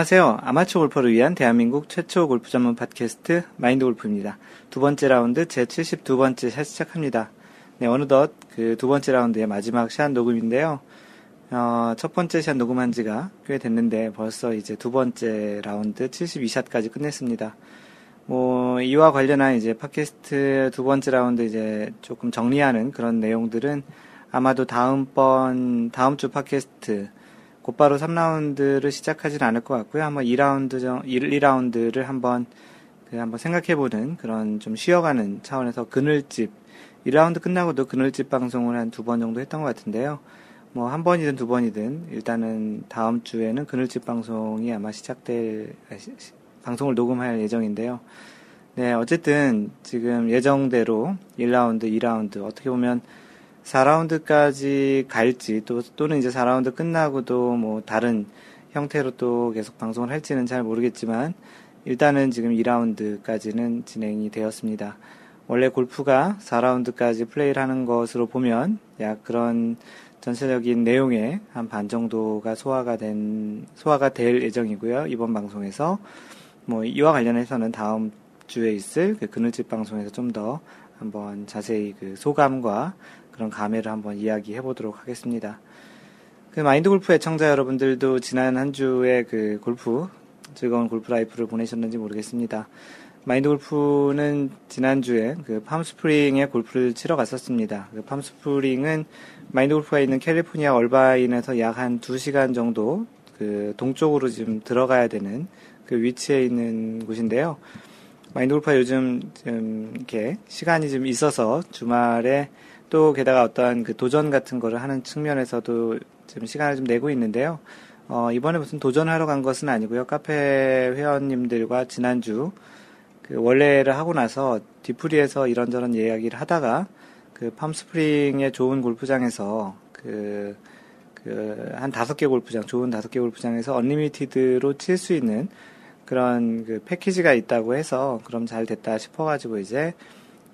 안녕하세요. 아마추어 골퍼를 위한 대한민국 최초 골프 전문 팟캐스트 마인드 골프입니다. 두 번째 라운드 제 72번째 샷 시작합니다. 네, 어느덧 그 두 번째 라운드의 마지막 샷 녹음인데요. 어, 첫 번째 샷 녹음한 지가 꽤 됐는데 벌써 이제 두 번째 라운드 72샷까지 끝냈습니다. 뭐, 이와 관련한 이제 팟캐스트 두 번째 라운드 이제 조금 정리하는 그런 내용들은 아마도 다음번, 다음 주 팟캐스트 곧바로 3라운드를 시작하지는 않을 것 같고요. 한번 2라운드, 1, 2라운드를 한번, 그 한번 생각해보는 그런 좀 쉬어가는 차원에서 그늘집, 2라운드 끝나고도 그늘집 방송을 한 두 번 정도 했던 것 같은데요. 뭐 한 번이든 두 번이든 일단은 다음 주에는 그늘집 방송이 아마 시작될, 방송을 녹음할 예정인데요. 네, 어쨌든 지금 예정대로 1라운드, 2라운드 어떻게 보면 4라운드까지 갈지 또 또는 이제 4라운드 끝나고도 뭐 다른 형태로 또 계속 방송을 할지는 잘 모르겠지만 일단은 지금 2라운드까지는 진행이 되었습니다. 원래 골프가 4라운드까지 플레이를 하는 것으로 보면 약 그런 전체적인 내용의 한 반 정도가 소화가 된 소화가 될 예정이고요. 이번 방송에서 뭐 이와 관련해서는 다음 주에 있을 그 그늘집 방송에서 좀 더 한번 자세히 그 소감과 그런 감회를 한번 이야기해 보도록 하겠습니다. 그 마인드 골프 애청자 여러분들도 지난 한 주에 그 골프, 즐거운 골프 life를 보내셨는지 모르겠습니다. 마인드 골프는 지난주에 그 팜스프링에 골프를 치러 갔었습니다. 그 팜스프링은 마인드 골프가 있는 캘리포니아 얼바인에서 약 한 2시간 정도 그 동쪽으로 지금 들어가야 되는 그 위치에 있는 곳인데요. 마인드 골프가 요즘 좀 이렇게 시간이 좀 있어서 주말에 또 게다가 어떠한 그 도전 같은 거를 하는 측면에서도 지금 시간을 좀 내고 있는데요. 어, 이번에 무슨 도전하러 간 것은 아니고요. 카페 회원님들과 지난주 그 원래를 하고 나서 뒤풀이에서 이런저런 이야기를 하다가 그 팜스프링의 좋은 골프장에서 그, 그, 한 다섯 개 골프장, 좋은 다섯 개 골프장에서 언리미티드로 칠 수 있는 그런 그 패키지가 있다고 해서 그럼 잘 됐다 싶어가지고 이제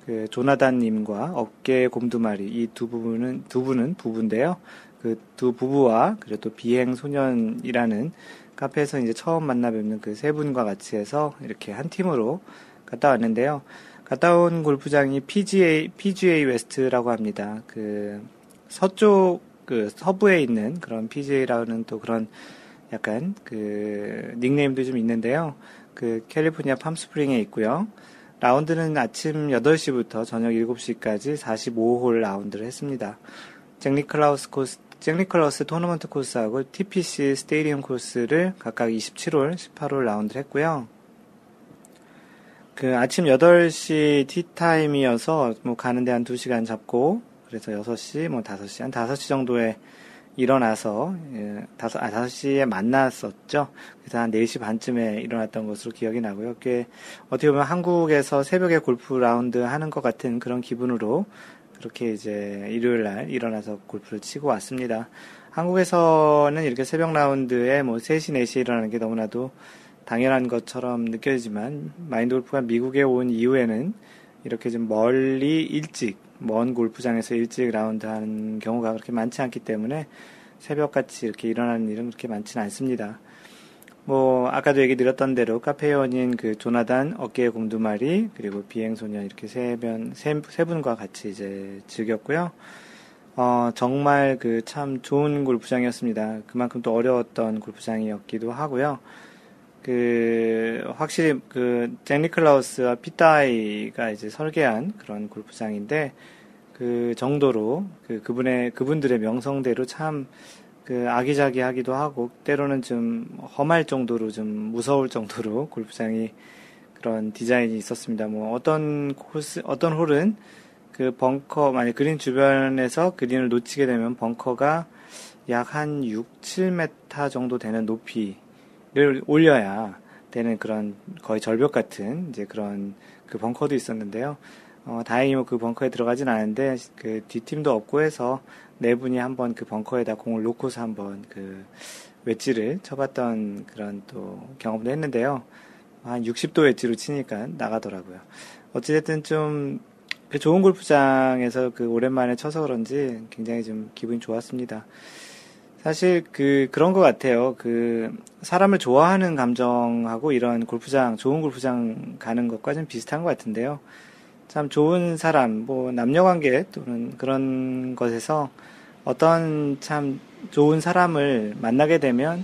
그 조나단님과 어깨 곰 두 마리 이 두 부분은 두 분은 부부인데요. 그 두 부부와 그리고 또 비행 소년이라는 카페에서 이제 처음 만나 뵙는 그 세 분과 같이 해서 이렇게 한 팀으로 갔다 왔는데요. 갔다 온 골프장이 PGA PGA 웨스트라고 합니다. 그 서쪽 그 서부에 있는 그런 PGA라는 또 그런 약간 그 닉네임도 좀 있는데요. 그 캘리포니아 팜스프링에 있고요. 라운드는 아침 8시부터 저녁 7시까지 45홀 라운드를 했습니다. 잭니클라우스 코스, 잭니클라우스 토너먼트 코스하고 TPC 스테디움 코스를 각각 27홀, 18홀 라운드를 했고요. 그 아침 8시 티타임이어서 뭐 가는데 한 2시간 잡고 그래서 6시, 뭐 5시, 한 5시 정도에 일어나서 예, 다섯 아 다섯 시에 만났었죠. 그래서 한 4시 반쯤에 일어났던 것으로 기억이 나고요. 꽤 어떻게 보면 한국에서 새벽에 골프 라운드 하는 것 같은 그런 기분으로 그렇게 이제 일요일 날 일어나서 골프를 치고 왔습니다. 한국에서는 이렇게 새벽 라운드에 뭐 3시, 4시에 일어나는 게 너무나도 당연한 것처럼 느껴지지만 마인드 골프가 미국에 온 이후에는 이렇게 좀 멀리 일찍 먼 골프장에서 일찍 라운드 하는 경우가 그렇게 많지 않기 때문에 새벽같이 이렇게 일어나는 일은 그렇게 많지는 않습니다. 뭐, 아까도 얘기 드렸던 대로 카페원인 그 조나단 어깨의 곰두마리, 그리고 비행소년 이렇게 세 분, 세, 세 분과 같이 이제 즐겼고요. 어, 정말 그 참 좋은 골프장이었습니다. 그만큼 또 어려웠던 골프장이었기도 하고요. 그 확실히 그잭 니클라우스와 피타이가 이제 설계한 그런 골프장인데 그 정도로 그 그분의 그분들의 명성대로 참 그 아기자기하기도 하고 때로는 좀 험할 정도로 좀 무서울 정도로 골프장이 그런 디자인이 있었습니다. 뭐 어떤 코스 어떤 홀은 그 벙커 만약 그린 주변에서 그린을 놓치게 되면 벙커가 약 한 6, 7m 정도 되는 높이 를 올려야 되는 그런 거의 절벽 같은 이제 그런 그 벙커도 있었는데요. 어, 다행히 뭐 그 벙커에 들어가진 않은데 그 뒷팀도 없고 해서 네 분이 한번 그 벙커에다 공을 놓고서 한번 그 웨지를 쳐봤던 그런 또 경험도 했는데요. 한 60도 웨지로 치니까 나가더라고요. 어찌됐든 좀 그 좋은 골프장에서 그 오랜만에 쳐서 그런지 굉장히 좀 기분이 좋았습니다. 사실 그 그런 것 같아요. 그 사람을 좋아하는 감정하고 이런 골프장 좋은 골프장 가는 것과 좀 비슷한 것 같은데요. 참 좋은 사람, 뭐 남녀 관계 또는 그런 것에서 어떤 참 좋은 사람을 만나게 되면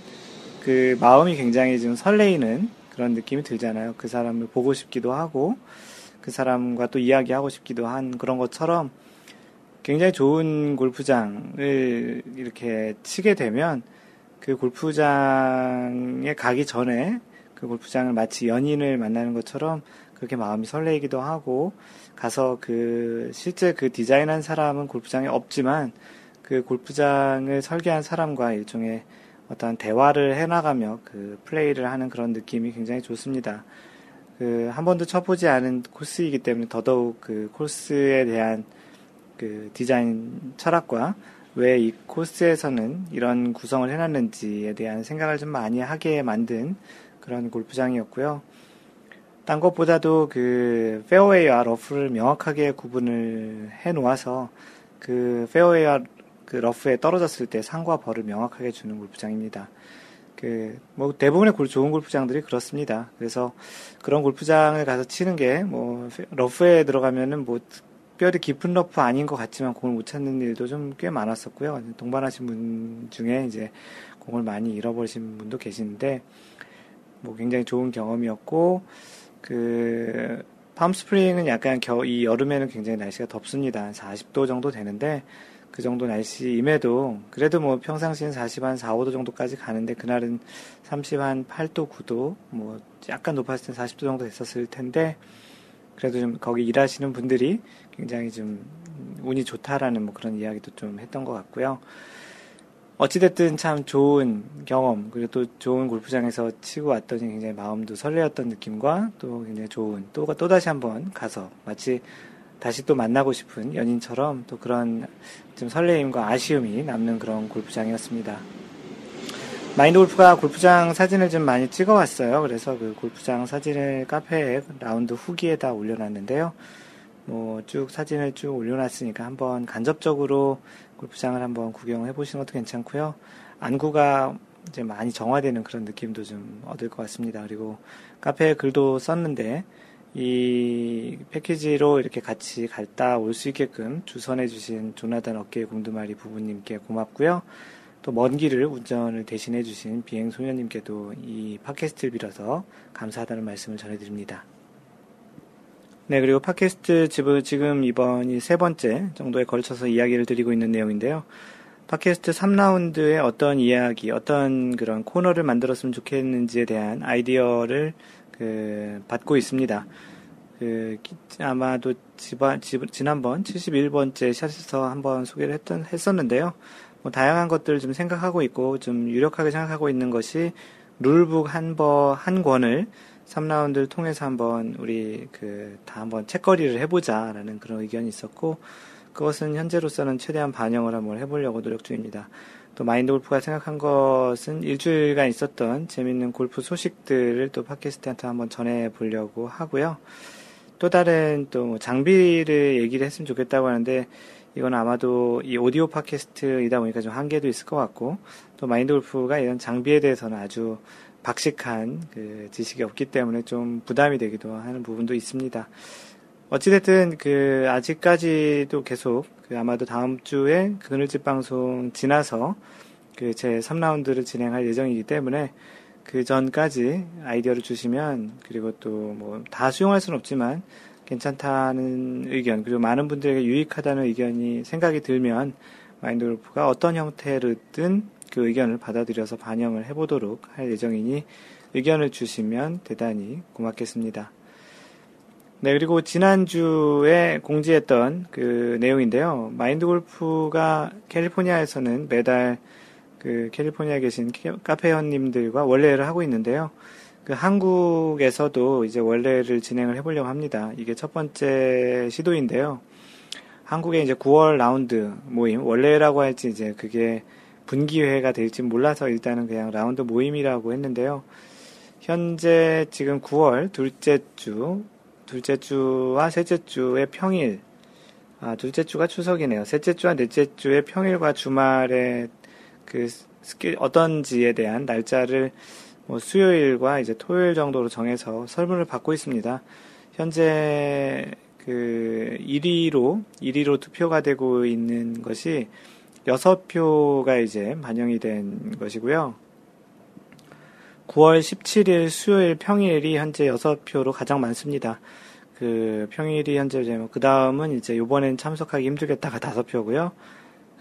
그 마음이 굉장히 좀 설레이는 그런 느낌이 들잖아요. 그 사람을 보고 싶기도 하고 그 사람과 또 이야기하고 싶기도 한 그런 것처럼 굉장히 좋은 골프장을 이렇게 치게 되면 그 골프장에 가기 전에 그 골프장을 마치 연인을 만나는 것처럼 그렇게 마음이 설레이기도 하고 가서 그 실제 그 디자인한 사람은 골프장에 없지만 그 골프장을 설계한 사람과 일종의 어떤 대화를 해나가며 그 플레이를 하는 그런 느낌이 굉장히 좋습니다. 그 한 번도 쳐보지 않은 코스이기 때문에 더더욱 그 코스에 대한 그 디자인 철학과 왜 이 코스에서는 이런 구성을 해놨는지에 대한 생각을 좀 많이 하게 만든 그런 골프장이었고요. 딴 것보다도 그 페어웨이와 러프를 명확하게 구분을 해 놓아서 그 페어웨이와 그 러프에 떨어졌을 때 상과 벌을 명확하게 주는 골프장입니다. 그, 뭐, 대부분의 골, 좋은 골프장들이 그렇습니다. 그래서 그런 골프장을 가서 치는 게, 뭐, 러프에 들어가면은 뭐, 특별히 깊은 러프 아닌 것 같지만 공을 못 찾는 일도 좀 꽤 많았었고요. 동반하신 분 중에 이제 공을 많이 잃어버리신 분도 계시는데, 뭐 굉장히 좋은 경험이었고, 그, 팜스프링은 약간 겨, 이 여름에는 굉장히 날씨가 덥습니다. 40도 정도 되는데, 그 정도 날씨임에도, 그래도 뭐 평상시엔 40, 한 4, 5도 정도까지 가는데, 그날은 30, 한 8도, 9도, 뭐 약간 높았을 땐 40도 정도 됐었을 텐데, 그래도 좀 거기 일하시는 분들이 굉장히 좀 운이 좋다라는 뭐 그런 이야기도 좀 했던 것 같고요. 어찌됐든 참 좋은 경험, 그리고 또 좋은 골프장에서 치고 왔더니 굉장히 마음도 설레었던 느낌과 또 굉장히 좋은, 또, 또 다시 한번 가서 마치 다시 또 만나고 싶은 연인처럼 또 그런 좀 설레임과 아쉬움이 남는 그런 골프장이었습니다. 마인드 골프가 골프장 사진을 좀 많이 찍어 왔어요. 그래서 그 골프장 사진을 카페에 라운드 후기에다 올려놨는데요. 뭐 쭉 사진을 쭉 올려놨으니까 한번 간접적으로 골프장을 한번 구경해 보시는 것도 괜찮고요. 안구가 이제 많이 정화되는 그런 느낌도 좀 얻을 것 같습니다. 그리고 카페에 글도 썼는데 이 패키지로 이렇게 같이 갔다 올 수 있게끔 주선해 주신 조나단 어깨 공두마리 부부님께 고맙고요. 또 먼 길을 운전을 대신해 주신 비행 소녀님께도 이 팟캐스트를 빌어서 감사하다는 말씀을 전해드립니다. 네, 그리고 팟캐스트 지금 이번이 세 번째 정도에 걸쳐서 이야기를 드리고 있는 내용인데요. 팟캐스트 3라운드의 어떤 이야기, 어떤 그런 코너를 만들었으면 좋겠는지에 대한 아이디어를 그 받고 있습니다. 그 아마도 지바, 지난번 71번째 샷에서 한번 소개를 했던 했었는데요. 뭐 다양한 것들을 좀 생각하고 있고 좀 유력하게 생각하고 있는 것이 룰북 한 번, 한 권을 3라운드를 통해서 한번 우리 그 다 한번 책거리를 해보자라는 그런 의견이 있었고 그것은 현재로서는 최대한 반영을 한번 해보려고 노력 중입니다. 또 마인드 골프가 생각한 것은 일주일간 있었던 재밌는 골프 소식들을 또 팟캐스트한테 한번 전해보려고 하고요. 또 다른 또뭐 장비를 얘기를 했으면 좋겠다고 하는데 이건 아마도 이 오디오 팟캐스트이다 보니까 좀 한계도 있을 것 같고 또 마인드 골프가 이런 장비에 대해서는 아주 박식한 그 지식이 없기 때문에 좀 부담이 되기도 하는 부분도 있습니다. 어찌됐든 그 아직까지도 계속 그 아마도 다음 주에 그늘집 방송 지나서 그 제 3라운드를 진행할 예정이기 때문에 그 전까지 아이디어를 주시면 그리고 또 뭐 다 수용할 수는 없지만 괜찮다는 의견, 그리고 많은 분들에게 유익하다는 의견이 생각이 들면 마인드 골프가 어떤 형태로든 그 의견을 받아들여서 반영을 해보도록 할 예정이니 의견을 주시면 대단히 고맙겠습니다. 네, 그리고 지난주에 공지했던 그 내용인데요. 마인드 골프가 캘리포니아에서는 매달 그 캘리포니아에 계신 카페 회원님들과 원래를 하고 있는데요. 그 한국에서도 이제 원래를 진행을 해보려고 합니다. 이게 첫 번째 시도인데요. 한국에 이제 9월 라운드 모임, 월례라고 할지 이제 그게 분기회가 될지 몰라서 일단은 그냥 라운드 모임이라고 했는데요. 현재 지금 9월 둘째 주, 둘째 주와 셋째 주의 평일, 아, 둘째 주가 추석이네요. 셋째 주와 넷째 주의 평일과 주말에 그 스케, 어떤지에 대한 날짜를 뭐 수요일과 이제 토요일 정도로 정해서 설문을 받고 있습니다. 현재 그 1위로 1위로 투표가 되고 있는 것이 6표가 이제 반영이 된 것이고요. 9월 17일 수요일 평일이 현재 6표로 가장 많습니다. 그 평일이 현재 뭐그 다음은 이제 요번엔 참석하기 힘들겠다가 5표고요.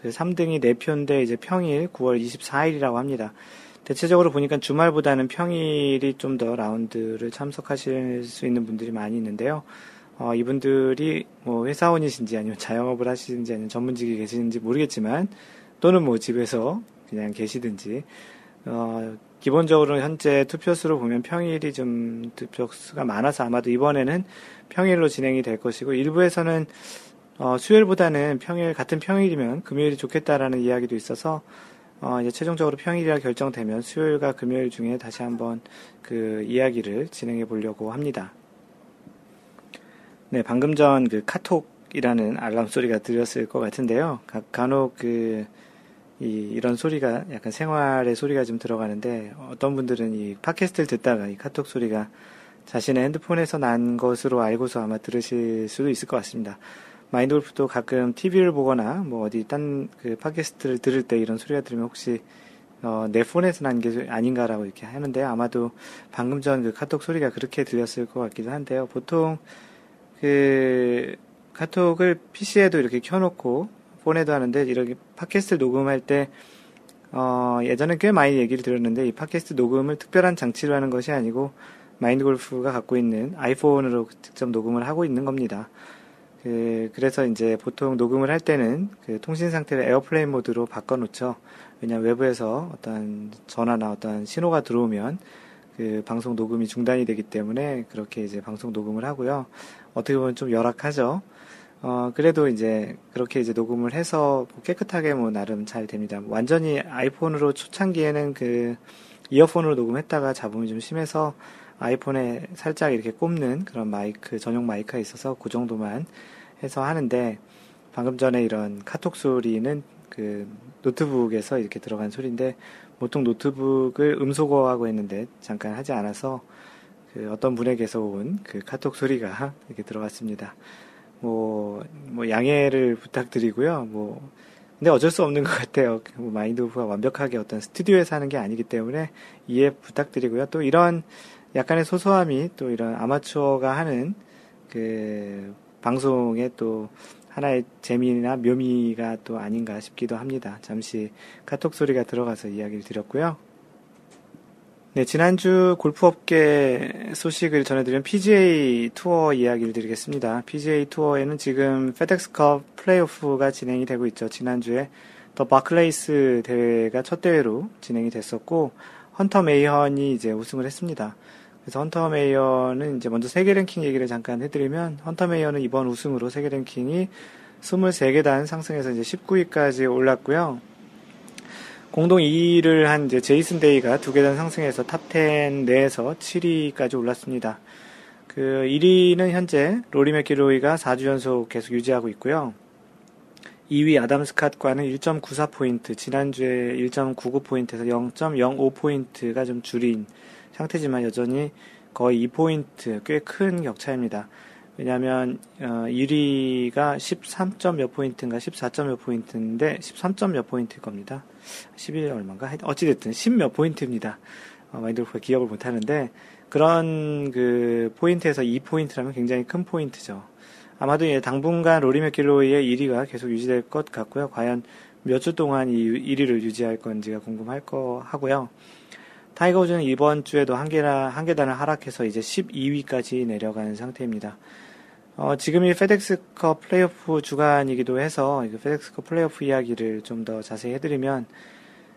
그 3등이 4표인데 이제 평일 9월 24일이라고 합니다. 대체적으로 보니까 주말보다는 평일이 좀 더 라운드를 참석하실 수 있는 분들이 많이 있는데요. 어, 이분들이 뭐 회사원이신지 아니면 자영업을 하시는지 아니면 전문직이 계시는지 모르겠지만 또는 뭐 집에서 그냥 계시든지 어, 기본적으로 현재 투표수로 보면 평일이 좀 투표수가 많아서 아마도 이번에는 평일로 진행이 될 것이고 일부에서는 어, 수요일보다는 평일 같은 평일이면 금요일이 좋겠다라는 이야기도 있어서 어, 이제 최종적으로 평일이라 결정되면 수요일과 금요일 중에 다시 한번 그 이야기를 진행해 보려고 합니다. 네, 방금 전 그 카톡이라는 알람 소리가 들렸을 것 같은데요. 가, 간혹 그, 이, 이런 소리가 약간 생활의 소리가 좀 들어가는데 어떤 분들은 이 팟캐스트를 듣다가 이 카톡 소리가 자신의 핸드폰에서 난 것으로 알고서 아마 들으실 수도 있을 것 같습니다. 마인드 골프도 가끔 TV를 보거나 뭐 어디 딴 그 팟캐스트를 들을 때 이런 소리가 들으면 혹시 어, 내 폰에서 난 게 아닌가라고 이렇게 하는데 아마도 방금 전 그 카톡 소리가 그렇게 들렸을 것 같기도 한데요. 보통 그 카톡을 PC에도 이렇게 켜놓고 폰에도 하는데 이렇게 팟캐스트 녹음할 때 어, 예전에 꽤 많이 얘기를 들었는데 이 팟캐스트 녹음을 특별한 장치로 하는 것이 아니고 마인드 골프가 갖고 있는 아이폰으로 직접 녹음을 하고 있는 겁니다. 그, 그래서 이제 보통 녹음을 할 때는 그 통신 상태를 airplane 모드로 바꿔놓죠. 왜냐하면 외부에서 어떤 전화나 어떤 신호가 들어오면 그 방송 녹음이 중단이 되기 때문에 그렇게 이제 방송 녹음을 하고요. 어떻게 보면 좀 열악하죠. 어, 그래도 이제 그렇게 이제 녹음을 해서 깨끗하게 뭐 나름 잘 됩니다. 완전히 아이폰으로 초창기에는 그 이어폰으로 녹음했다가 잡음이 좀 심해서 아이폰에 살짝 이렇게 꼽는 그런 마이크, 전용 마이크가 있어서 그 정도만 해서 하는데 방금 전에 이런 카톡 소리는 그 노트북에서 이렇게 들어간 소리인데 보통 노트북을 음소거하고 했는데 잠깐 하지 않아서 그 어떤 분에게서 온 그 카톡 소리가 이렇게 들어갔습니다. 뭐, 뭐 양해를 부탁드리고요. 뭐 근데 어쩔 수 없는 것 같아요. 뭐 마인드골프가 완벽하게 어떤 스튜디오에서 하는 게 아니기 때문에 이해 부탁드리고요. 또 이런 약간의 소소함이 또 이런 아마추어가 하는 그 방송에 또 하나의 재미나 묘미가 또 아닌가 싶기도 합니다. 잠시 카톡 소리가 들어가서 이야기를 드렸고요. 네, 지난주 골프업계 소식을 전해드린 PGA 투어 이야기를 드리겠습니다. PGA 투어에는 지금 페덱스컵 플레이오프가 진행이 되고 있죠. 지난주에 더 바클레이스 대회가 첫 대회로 진행이 됐었고, 헌터 메이헌이 이제 우승을 했습니다. 그래서 헌터 메이헌은 이제 먼저 세계 랭킹 얘기를 잠깐 해드리면 헌터 메이헌은 이번 우승으로 세계 랭킹이 23계단 상승해서 이제 19위까지 올랐고요. 공동 2위를 한 이제 제이슨 데이가 두 계단 상승해서 top 10 내에서 7위까지 올랐습니다. 그 1위는 현재 로리 맥길로이가 4주 연속 계속 유지하고 있고요. 2위 아담 스캇과는 1.94포인트, 지난주에 1.99포인트에서 0.05포인트가 좀 줄인 상태지만 여전히 거의 2포인트 꽤 큰 격차입니다. 왜냐하면 어, 1위가 13점 몇 포인트인가 14점 몇 포인트인데 13점 몇 포인트일 겁니다. 11 얼마인가 어찌됐든 10 몇 포인트입니다. 어, 마인드골프가 기억을 못하는데 그런 그 포인트에서 2포인트라면 굉장히 큰 포인트죠. 아마도 예, 당분간 로리 맥길로이의 1위가 계속 유지될 것 같고요. 과연 몇 주 동안 이 1위를 유지할 건지가 궁금하기도 하고요. 타이거 우즈는 이번 주에도 한 계단, 한 계단을 하락해서 이제 12위까지 내려가는 상태입니다. 어, 지금이 페덱스컵 플레이오프 주간이기도 해서 그 페덱스컵 플레이오프 이야기를 좀 더 자세히 해드리면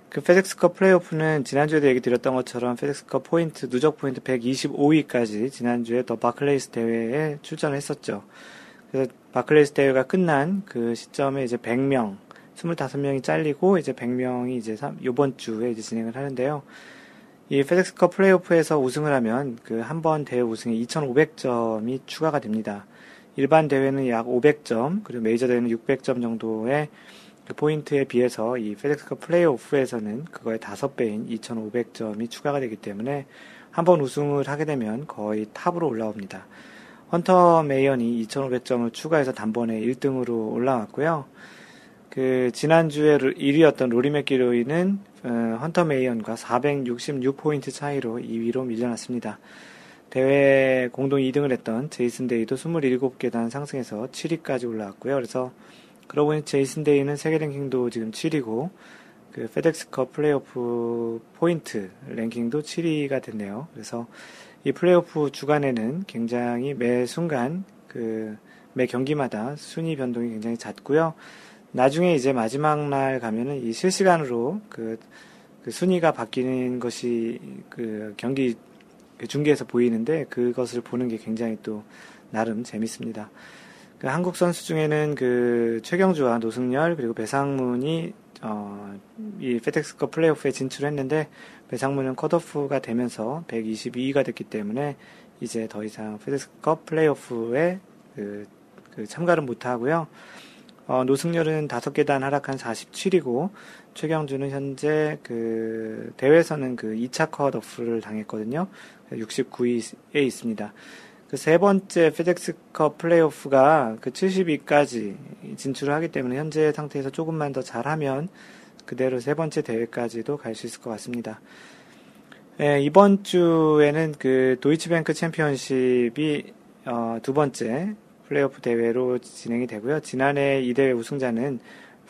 그 페덱스컵 플레이오프는 지난주에도 얘기 드렸던 것처럼 페덱스컵 포인트, 누적 포인트 125위까지 지난주에 더 바클레이스 대회에 출전을 했었죠. 그래서 바클레이스 대회가 끝난 그 시점에 이제 100명, 25명이 잘리고 이제 100명이 이제 요번 주에 이제 진행을 하는데요. 이 페덱스컵 플레이오프에서 우승을 하면 그 한 번 대회 우승에 2,500점이 추가가 됩니다. 일반 대회는 약 500점, 그리고 메이저 대회는 600점 정도의 그 포인트에 비해서 이 페덱스컵 플레이오프에서는 그거의 다섯 배인 2,500점이 추가가 되기 때문에 한 번 우승을 하게 되면 거의 top으로 올라옵니다. 헌터 메이헌이 2,500점을 추가해서 단번에 1등으로 올라왔고요. 그 지난주에 1위였던 로리 맥길로이는 어, 헌터 메이헌과 466포인트 차이로 2위로 밀려났습니다. 대회 공동 2등을 했던 제이슨 데이도 27계단 상승해서 7위까지 올라왔고요. 그래서 그러고 보니 제이슨 데이는 세계 랭킹도 지금 7위고 그 페덱스컵 플레이오프 포인트 랭킹도 7위가 됐네요. 그래서 이 플레이오프 주간에는 굉장히 매 순간 그 매 경기마다 순위 변동이 굉장히 잦고요. 나중에 이제 마지막 날 가면은 이 실시간으로 그, 그 순위가 바뀌는 것이 그 경기 그 중계에서 보이는데 그것을 보는 게 굉장히 또 나름 재밌습니다. 그 한국 선수 중에는 그 최경주와 노승열 그리고 배상문이 어, 이 페텍스컵 플레이오프에 진출했는데 배상문은 컷오프가 되면서 122위가 됐기 때문에 이제 더 이상 페텍스컵 플레이오프에 그, 그 참가를 못 하고요. 어, 노승열은 다섯 계단 하락한 47이고 최경주는 현재 그 대회에서는 그 2차 컷오프를 당했거든요. 69위에 있습니다. 그 세 번째 페덱스컵 플레이오프가 그 70위까지 진출을 하기 때문에 현재 상태에서 조금만 더 잘하면 그대로 세 번째 대회까지도 갈 수 있을 것 같습니다. 예, 이번 주에는 그 도이치뱅크 챔피언십이 어, 두 번째 플레이오프 대회로 진행이 되고요. 지난해 이 대회 우승자는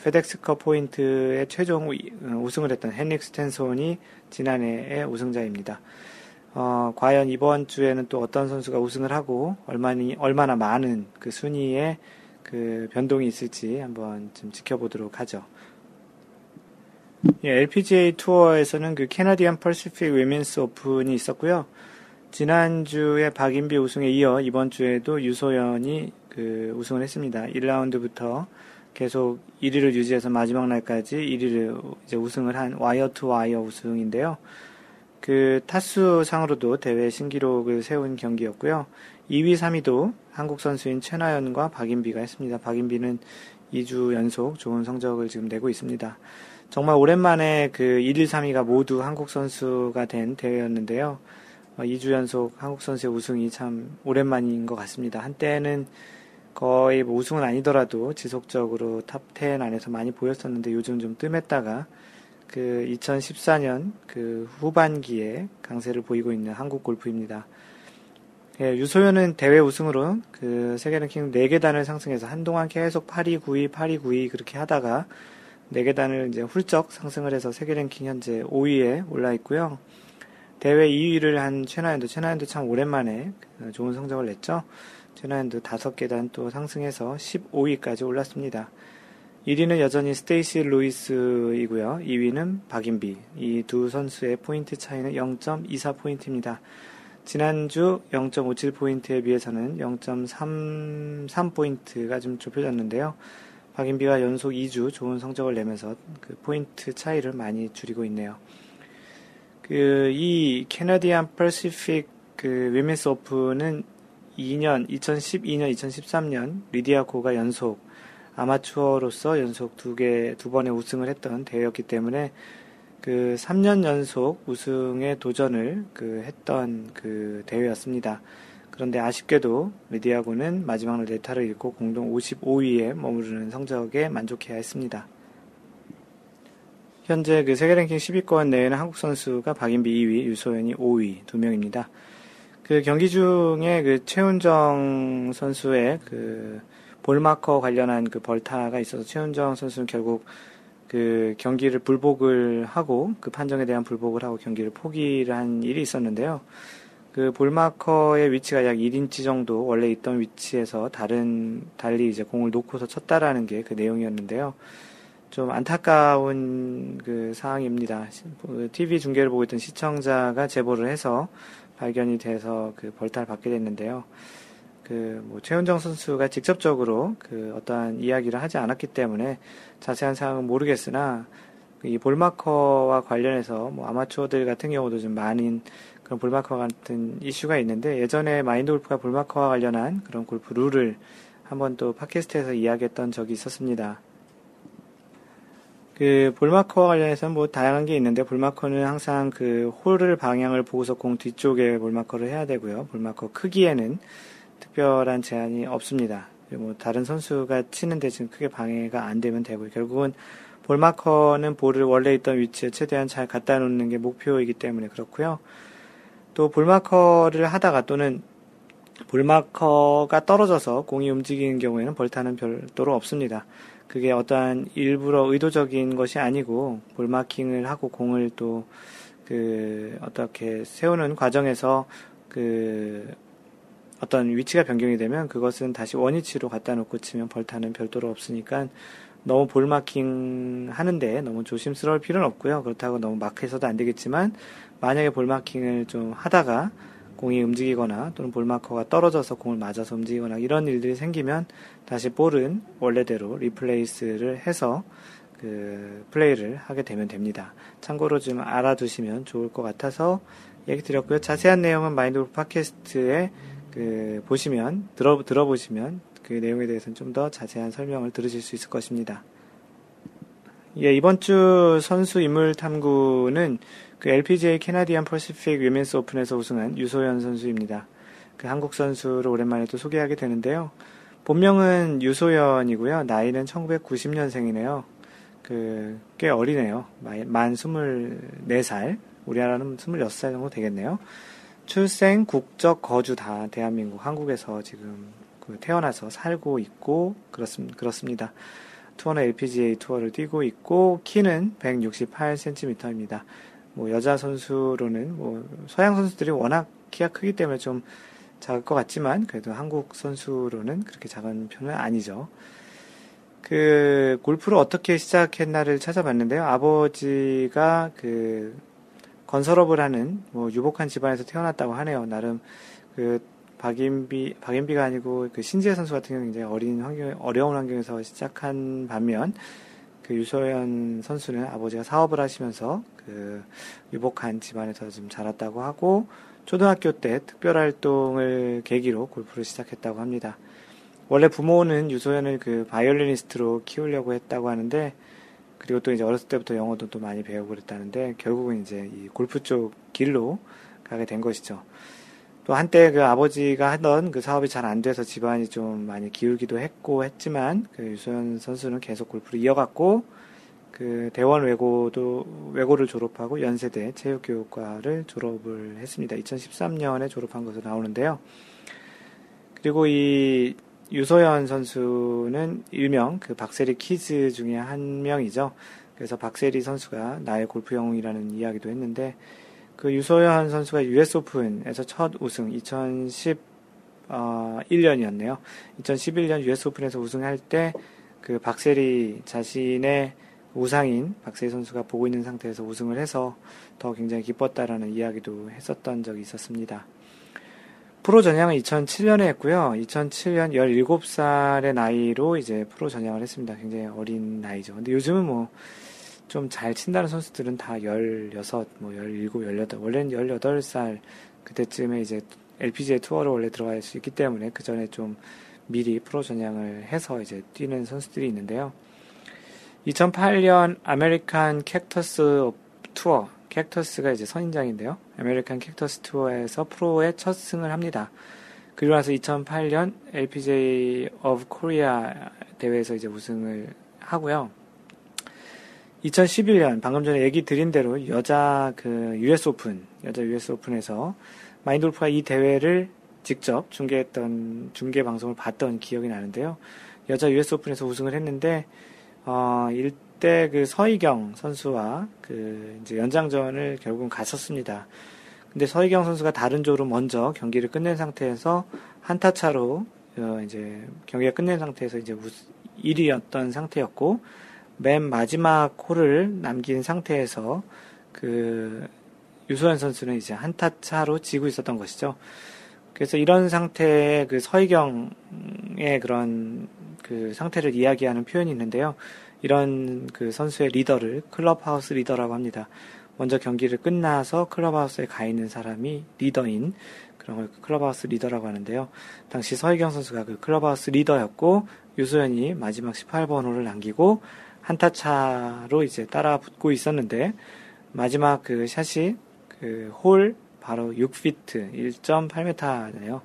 페덱스컵 포인트의 최종 우승을 했던 헨릭 스텐손이 지난해의 우승자입니다. 어, 과연 이번 주에는 또 어떤 선수가 우승을 하고 얼마니, 얼마나 많은 그 순위에 그 변동이 있을지 한번 좀 지켜보도록 하죠. 예, LPGA 투어에서는 그 캐나디안 퍼시픽 위민스 오픈이 있었고요. 지난주에 박인비 우승에 이어 이번 주에도 유소연이 그 우승을 했습니다. 1라운드부터 계속 1위를 유지해서 마지막 날까지 1위를 이제 우승을 한 와이어 투 와이어 우승인데요. 그 타수상으로도 대회 신기록을 세운 경기였고요. 2위, 3위도 한국 선수인 최나연과 박인비가 했습니다. 박인비는 2주 연속 좋은 성적을 지금 내고 있습니다. 정말 오랜만에 그 1, 2, 3위가 모두 한국 선수가 된 대회였는데요. 2주 어, 연속 한국 선수의 우승이 참 오랜만인 것 같습니다. 한때는 거의 뭐 우승은 아니더라도 지속적으로 top 10 안에서 많이 보였었는데 요즘 좀 뜸했다가 그 2014년 그 후반기에 강세를 보이고 있는 한국 골프입니다. 예, 유소연은 대회 우승으로 그 세계 랭킹 4계단을 상승해서 한동안 계속 8위, 9위, 8위, 9위 그렇게 하다가 4계단을 이제 훌쩍 상승을 해서 세계 랭킹 현재 5위에 올라 있고요. 대회 2위를 한 최나연도, 최나연도 참 오랜만에 좋은 성적을 냈죠. 최나연도 5계단 또 상승해서 15위까지 올랐습니다. 1위는 여전히 스테이시 루이스이고요. 2위는 박인비. 이 두 선수의 포인트 차이는 0.24포인트입니다. 지난주 0.57포인트에 비해서는 0.33포인트가 좀 좁혀졌는데요. 박인비가 연속 2주 좋은 성적을 내면서 그 포인트 차이를 많이 줄이고 있네요. 그, 이 Canadian Pacific 그 Women's Open은 2년, 2012년, 2013년 리디아 고가 연속 아마추어로서 연속 두 개, 두 번의 우승을 했던 대회였기 때문에 그 3년 연속 우승에 도전을 그 했던 그 대회였습니다. 그런데 아쉽게도 리디아 고는 마지막 날 네 타를 잃고 공동 55위에 머무르는 성적에 만족해야 했습니다. 현재 그 세계 랭킹 10위권 내에는 한국 선수가 박인비 2위, 유소연이 5위 두 명입니다. 그 경기 중에 그 최훈정 선수의 그 볼마커 관련한 그 벌타가 있어서 최훈정 선수는 결국 그 경기를 불복을 하고 그 판정에 대한 불복을 하고 경기를 포기를 한 일이 있었는데요. 그 볼마커의 위치가 약 1인치 정도 원래 있던 위치에서 다른 달리 이제 공을 놓고서 쳤다라는 게 그 내용이었는데요. 좀 안타까운 그 상황입니다. TV 그 중계를 보고 있던 시청자가 제보를 해서 발견이 돼서 그 벌타를 받게 됐는데요. 그 뭐 최은정 선수가 직접적으로 그 어떠한 이야기를 하지 않았기 때문에 자세한 사항은 모르겠으나 이 볼마커와 관련해서 뭐 아마추어들 같은 경우도 좀 많은 그런 볼마커 같은 이슈가 있는데 예전에 마인드 골프가 볼마커와 관련한 그런 골프 룰을 한번 또 팟캐스트에서 이야기했던 적이 있었습니다. 그 볼마커와 관련해서는 뭐 다양한 게 있는데 볼마커는 항상 그 홀을 방향을 보고서 공 뒤쪽에 볼마커를 해야 되고요. 볼마커 크기에는 특별한 제한이 없습니다. 뭐 다른 선수가 치는 대신 크게 방해가 안 되면 되고 결국은 볼마커는 볼을 원래 있던 위치에 최대한 잘 갖다 놓는 게 목표이기 때문에 그렇고요. 또 볼마커를 하다가 또는 볼마커가 떨어져서 공이 움직이는 경우에는 벌타는 별도로 없습니다. 그게 어떠한 일부러 의도적인 것이 아니고 볼마킹을 하고 공을 또 그 어떻게 세우는 과정에서 그 어떤 위치가 변경이 되면 그것은 다시 원위치로 갖다 놓고 치면 벌타는 별도로 없으니까 너무 볼마킹 하는데 너무 조심스러울 필요는 없고요. 그렇다고 너무 마크해서도 안 되겠지만 만약에 볼마킹을 좀 하다가 공이 움직이거나 또는 볼마커가 떨어져서 공을 맞아서 움직이거나 이런 일들이 생기면 다시 볼은 원래대로 리플레이스를 해서 그 플레이를 하게 되면 됩니다. 참고로 좀 알아두시면 좋을 것 같아서 얘기 드렸고요. 자세한 내용은 마인드 팟캐스트에 그 보시면 들어 들어보시면 그 내용에 대해서는 좀 더 자세한 설명을 들으실 수 있을 것입니다. 예, 이번 주 선수 인물 탐구는 그 LPGA 캐나디안 퍼시픽 위멘스 오픈에서 우승한 유소연 선수입니다. 그 한국 선수를 오랜만에 또 소개하게 되는데요. 본명은 유소연이고요. 나이는 1990년생이네요. 그, 꽤 어리네요. 만 24살. 우리나라는 26살 정도 되겠네요. 출생, 국적, 거주 다 대한민국, 한국에서 지금 그 태어나서 살고 있고, 그렇습, 그렇습니다. 투어는 LPGA 투어를 뛰고 있고, 키는 168cm입니다. 뭐 여자 선수로는 뭐 서양 선수들이 워낙 키가 크기 때문에 좀 작을 것 같지만 그래도 한국 선수로는 그렇게 작은 편은 아니죠. 그 골프를 어떻게 시작했나를 찾아봤는데요. 아버지가 그 건설업을 하는 뭐 유복한 집안에서 태어났다고 하네요. 나름 그 박인비 박인비가 아니고 그 신지혜 선수 같은 경우는 굉장히 어린 환경 어려운 환경에서 시작한 반면 그 유소연 선수는 아버지가 사업을 하시면서 그 유복한 집안에서 좀 자랐다고 하고 초등학교 때 특별 활동을 계기로 골프를 시작했다고 합니다. 원래 부모는 유소연을 그 바이올리니스트로 키우려고 했다고 하는데 그리고 또 이제 어렸을 때부터 영어도 또 많이 배우고 그랬다는데 결국은 이제 이 골프 쪽 길로 가게 된 것이죠. 또 한때 그 아버지가 하던 그 사업이 잘 안 돼서 집안이 좀 많이 기울기도 했고 했지만 그 유소연 선수는 계속 골프를 이어갔고 그 대원 외고도 외고를 졸업하고 연세대 체육교육과를 졸업을 했습니다. 2013년에 졸업한 것으로 나오는데요. 그리고 이 유소연 선수는 일명 그 박세리 kids 중에 한 명이죠. 그래서 박세리 선수가 나의 골프 영웅이라는 이야기도 했는데 그 유소연 선수가 US 오픈에서 첫 우승 2011년이었네요. 2011년 US 오픈에서 우승할 때 그 박세리 자신의 우상인 박세리 선수가 보고 있는 상태에서 우승을 해서 더 굉장히 기뻤다라는 이야기도 했었던 적이 있었습니다. 프로 전향은 2007년에 했고요. 2007년 17살의 나이로 이제 프로 전향을 했습니다. 굉장히 어린 나이죠. 근데 요즘은 뭐 좀 잘 친다는 선수들은 다 16, 뭐 17, 18, 원래는 18살 그때쯤에 이제 LPGA 투어를 원래 들어갈 수 있기 때문에 그 전에 좀 미리 프로 전향을 해서 이제 뛰는 선수들이 있는데요. 2008년 American Cactus Tour, Cactus가 이제 선인장인데요. American Cactus Tour에서 프로의 첫 승을 합니다. 그리고 나서 2008년 LPGA of Korea 대회에서 이제 우승을 하고요. 2011년 방금 전에 얘기 드린 대로 여자 그 US 오픈 여자 US 오픈에서 마인돌프가 이 대회를 직접 중계했던 중계 방송을 봤던 기억이 나는데요. 여자 US 오픈에서 우승을 했는데 어 일대 그 서희경 선수와 그 이제 연장전을 결국은 갔었습니다. 근데 서희경 선수가 다른 조로 먼저 경기를 끝낸 상태에서 한타 차로 어 이제 경기가 끝낸 상태에서 이제 1위였던 상태였고 맨 마지막 홀을 남긴 상태에서 그 유소연 선수는 이제 한타 차로 지고 있었던 것이죠. 그래서 이런 상태의 그 서희경의 그런 그 상태를 이야기하는 표현이 있는데요. 이런 그 선수의 리더를 클럽하우스 리더라고 합니다. 먼저 경기를 끝나서 클럽하우스에 가 있는 사람이 리더인 그런 걸 클럽하우스 리더라고 하는데요. 당시 서희경 선수가 그 클럽하우스 리더였고 유소연이 마지막 18번 홀을 남기고 한타 차로 이제 따라 붙고 있었는데 마지막 그 샷이 그 홀 바로 6피트 1.8m잖아요.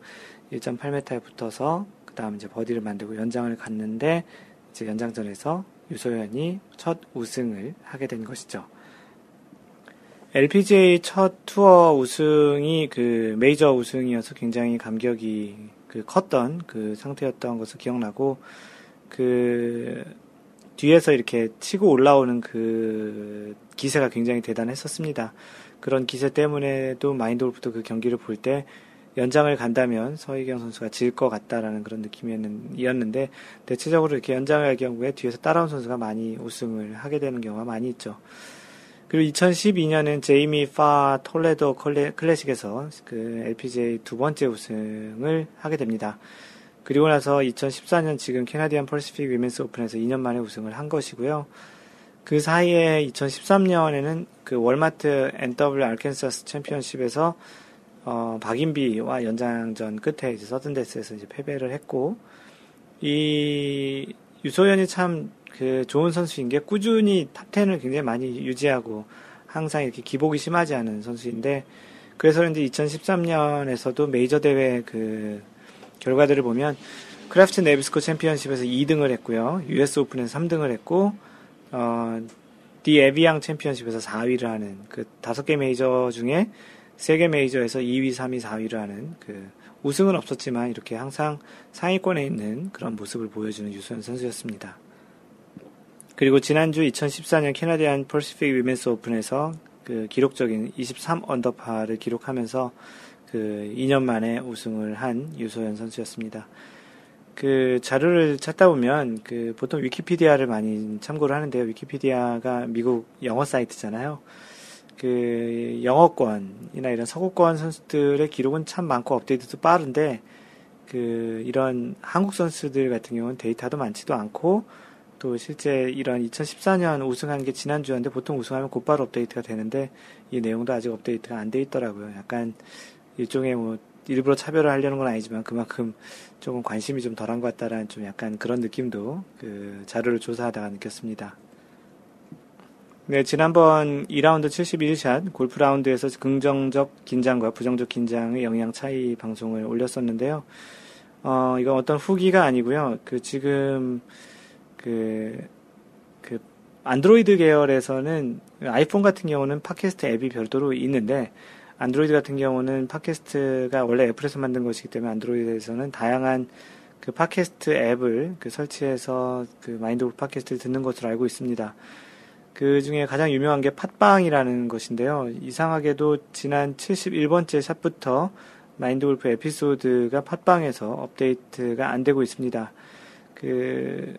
1.8m에 붙어서 그 다음 이제 버디를 만들고 연장을 갔는데 이제 연장전에서 유소연이 첫 우승을 하게 된 것이죠. LPGA 첫 투어 우승이 그 메이저 우승이어서 굉장히 감격이 그 컸던 그 상태였던 것을 기억나고 그 뒤에서 이렇게 치고 올라오는 그 기세가 굉장히 대단했었습니다. 그런 기세 때문에도 마인드 골프도 그 경기를 볼때 연장을 간다면 서희경 선수가 질 것 같다라는 그런 느낌이었는데 대체적으로 이렇게 연장을 할 경우에 뒤에서 따라온 선수가 많이 우승을 하게 되는 경우가 많이 있죠. 그리고 2012년은 제이미 파 톨레도 클래식에서 그 LPGA 두 번째 우승을 하게 됩니다. 그리고 나서 2014년 지금 Canadian Pacific Women's Open에서 2년 만에 우승을 한 것이고요. 그 사이에 2013년에는 그 월마트 NW Arkansas Championship에서 어, 박인비와 연장전 끝에 이제 서든데스에서 이제 패배를 했고 이 유소연이 참 그 좋은 선수인 게 꾸준히 top 10을 굉장히 많이 유지하고 항상 이렇게 기복이 심하지 않은 선수인데 그래서 그런지 2013년에서도 메이저 대회 그 결과들을 보면 크래프트 나비스코 챔피언십에서 2등을 했고요. US 오픈에서 3등을 했고 어, 디 에비앙 챔피언십에서 4위를 하는 그 다섯 개 메이저 중에 세개 메이저에서 2위, 3위, 4위를 하는 그 우승은 없었지만 이렇게 항상 상위권에 있는 그런 모습을 보여주는 유소연 선수였습니다. 그리고 지난주 2014년 Canadian Pacific Women's Open에서 그 기록적인 23 언더파를 기록하면서 그 2년 만에 우승을 한 유소연 선수였습니다. 그 자료를 찾다 보면 그 보통 위키피디아를 많이 참고를 하는데요. 위키피디아가 미국 영어 사이트잖아요. 그 영어권이나 이런 서구권 선수들의 기록은 참 많고 업데이트도 빠른데 그 이런 한국 선수들 같은 경우는 데이터도 많지도 않고 또 실제 이런 2014년 우승한 게 지난주였는데 보통 우승하면 곧바로 업데이트가 되는데 이 내용도 아직 업데이트가 안 돼 있더라고요. 약간 일종의 뭐 일부러 차별을 하려는 건 아니지만 그만큼 조금 관심이 좀 덜한 것 같다라는 좀 약간 그런 느낌도 그 자료를 조사하다가 느꼈습니다. 네, 지난번 2라운드 71샷 골프 라운드에서 긍정적 긴장과 부정적 긴장의 영향 차이 방송을 올렸었는데요. 어, 이건 어떤 후기가 아니고요. 그 지금 그, 그, 안드로이드 계열에서는 아이폰 같은 경우는 팟캐스트 앱이 별도로 있는데, 안드로이드 같은 경우는 팟캐스트가 원래 애플에서 만든 것이기 때문에 안드로이드에서는 다양한 그 팟캐스트 앱을 그 설치해서 그 마인드 골프 팟캐스트를 듣는 것으로 알고 있습니다. 그 중에 가장 유명한 게 팟빵이라는 것인데요. 이상하게도 지난 71번째 샷부터 마인드 골프 에피소드가 팟빵에서 업데이트가 안 되고 있습니다. 그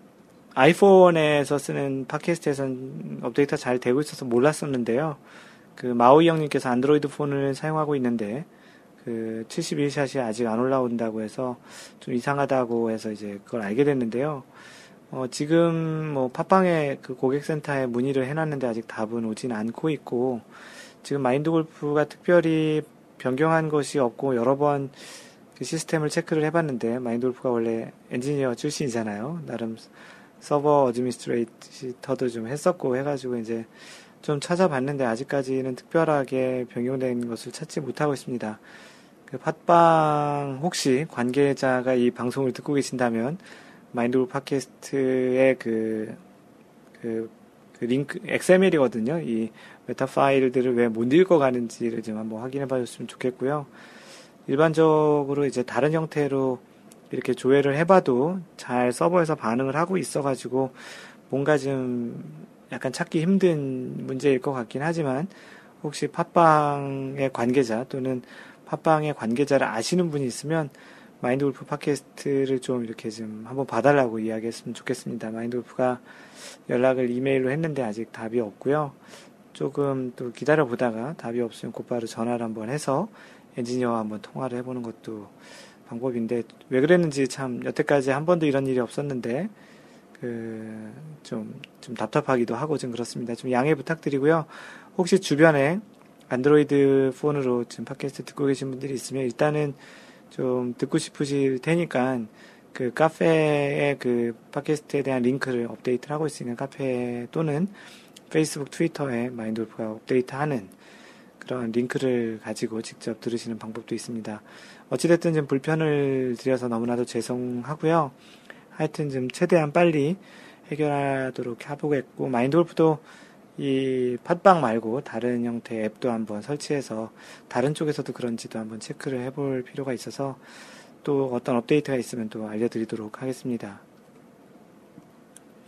아이폰에서 쓰는 팟캐스트에선 업데이트가 잘 되고 있어서 몰랐었는데요. 그 마우이 형님께서 안드로이드 폰을 사용하고 있는데 그 71샷이 아직 안 올라온다고 해서 좀 이상하다고 해서 이제 그걸 알게 됐는데요. 어, 지금 뭐 팟빵에 그 고객센터에 문의를 해놨는데 아직 답은 오진 않고 있고 지금 마인드 골프가 특별히 변경한 것이 없고 여러 번 그 시스템을 체크를 해봤는데 마인드 골프가 원래 엔지니어 출신이잖아요. 나름 서버 administrator도 좀 했었고 해가지고 이제 좀 찾아봤는데 아직까지는 특별하게 변경된 것을 찾지 못하고 있습니다. 그 팟빵 혹시 관계자가 이 방송을 듣고 계신다면 마인드 골프 팟캐스트의 그, 그, 그 링크 XML이거든요. 이 메타 파일들을 왜 못 읽어가는지를 좀 한번 확인해 봐줬으면 좋겠고요. 일반적으로 이제 다른 형태로 이렇게 조회를 해봐도 잘 서버에서 반응을 하고 있어가지고 뭔가 좀 약간 찾기 힘든 문제일 것 같긴 하지만 혹시 팟빵의 관계자 또는 팟빵의 관계자를 아시는 분이 있으면 마인드 골프 팟캐스트를 좀 이렇게 좀 한번 봐달라고 이야기했으면 좋겠습니다. 마인드 골프가 연락을 이메일로 했는데 아직 답이 없고요. 조금 또 기다려 보다가 답이 없으면 곧바로 전화를 한번 해서 엔지니어와 한번 통화를 해보는 것도 방법인데 왜 그랬는지 참 여태까지 한 번도 이런 일이 없었는데 그좀좀 답답하기도 하고 좀 그렇습니다. 좀 양해 부탁드리고요. 혹시 주변에 안드로이드 폰으로 지금 팟캐스트 듣고 계신 분들이 있으면 일단은 좀 듣고 싶으실 테니까 그 카페의 그 팟캐스트에 대한 링크를 업데이트를 하고 있으니까 카페 또는 페이스북, 트위터에 마인드 골프가 업데이트하는 그런 링크를 가지고 직접 들으시는 방법도 있습니다. 어찌됐든 좀 불편을 드려서 너무나도 죄송하고요. 하여튼 좀 최대한 빨리 해결하도록 해보겠고 마인드 골프도 이 팟빵 말고 다른 형태의 앱도 한번 설치해서 다른 쪽에서도 그런지도 한번 체크를 해볼 필요가 있어서 또 어떤 업데이트가 있으면 또 알려드리도록 하겠습니다.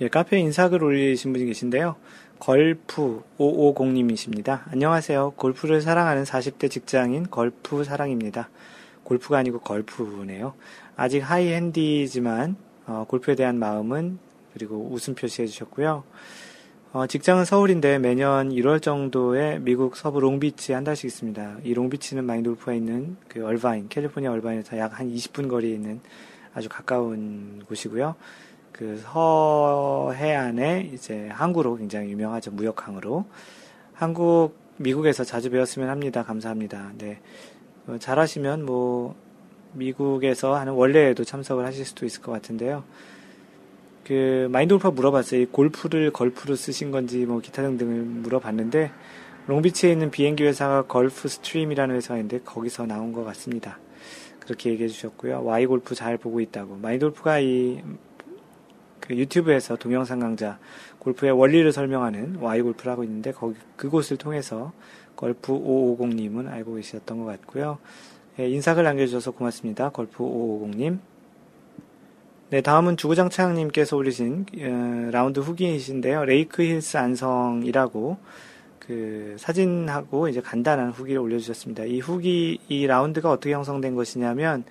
예, 카페에 인사글 올리신 분이 계신데요. 걸프 550님이십니다. 안녕하세요. 골프를 사랑하는 40대 직장인 걸프 사랑입니다. 골프가 아니고 걸프네요. 아직 high handi지만 어, 골프에 대한 마음은 그리고 웃음 표시해 주셨고요. 어, 직장은 서울인데 매년 1월 정도에 미국 서부 롱비치 한 달씩 있습니다. 이 롱비치는 마인드 골프가 있는 그 얼바인, 캘리포니아 얼바인에서 약 한 20분 거리에 있는 아주 가까운 곳이고요. 그 서해안에 이제 항구로 굉장히 유명하죠. 무역항으로. 한국, 미국에서 자주 배웠으면 합니다. 감사합니다. 네. 어, 잘하시면 뭐, 미국에서 하는 월례회에도 참석을 하실 수도 있을 것 같은데요. 그 마인드 골프가 물어봤어요. 골프를 걸프로 쓰신 건지 뭐 기타 등등을 물어봤는데 롱비치에 있는 비행기 회사가 Gulfstream이라는 회사인데 거기서 나온 것 같습니다. 그렇게 얘기해 주셨고요. Why Golf 잘 보고 있다고. 마인드 골프가 이 그 유튜브에서 동영상 강좌 골프의 원리를 설명하는 Why Golf를 하고 있는데 거기 그곳을 통해서 걸프 550님은 알고 계셨던 것 같고요. 예, 인사글 남겨주셔서 고맙습니다. 걸프 550님. 네, 다음은 주구장창님께서 올리신 어, 라운드 후기이신데요. 레이크 힐스 안성이라고 그 사진하고 이제 간단한 후기를 올려주셨습니다. 이 후기 이 라운드가 어떻게 형성된 것이냐면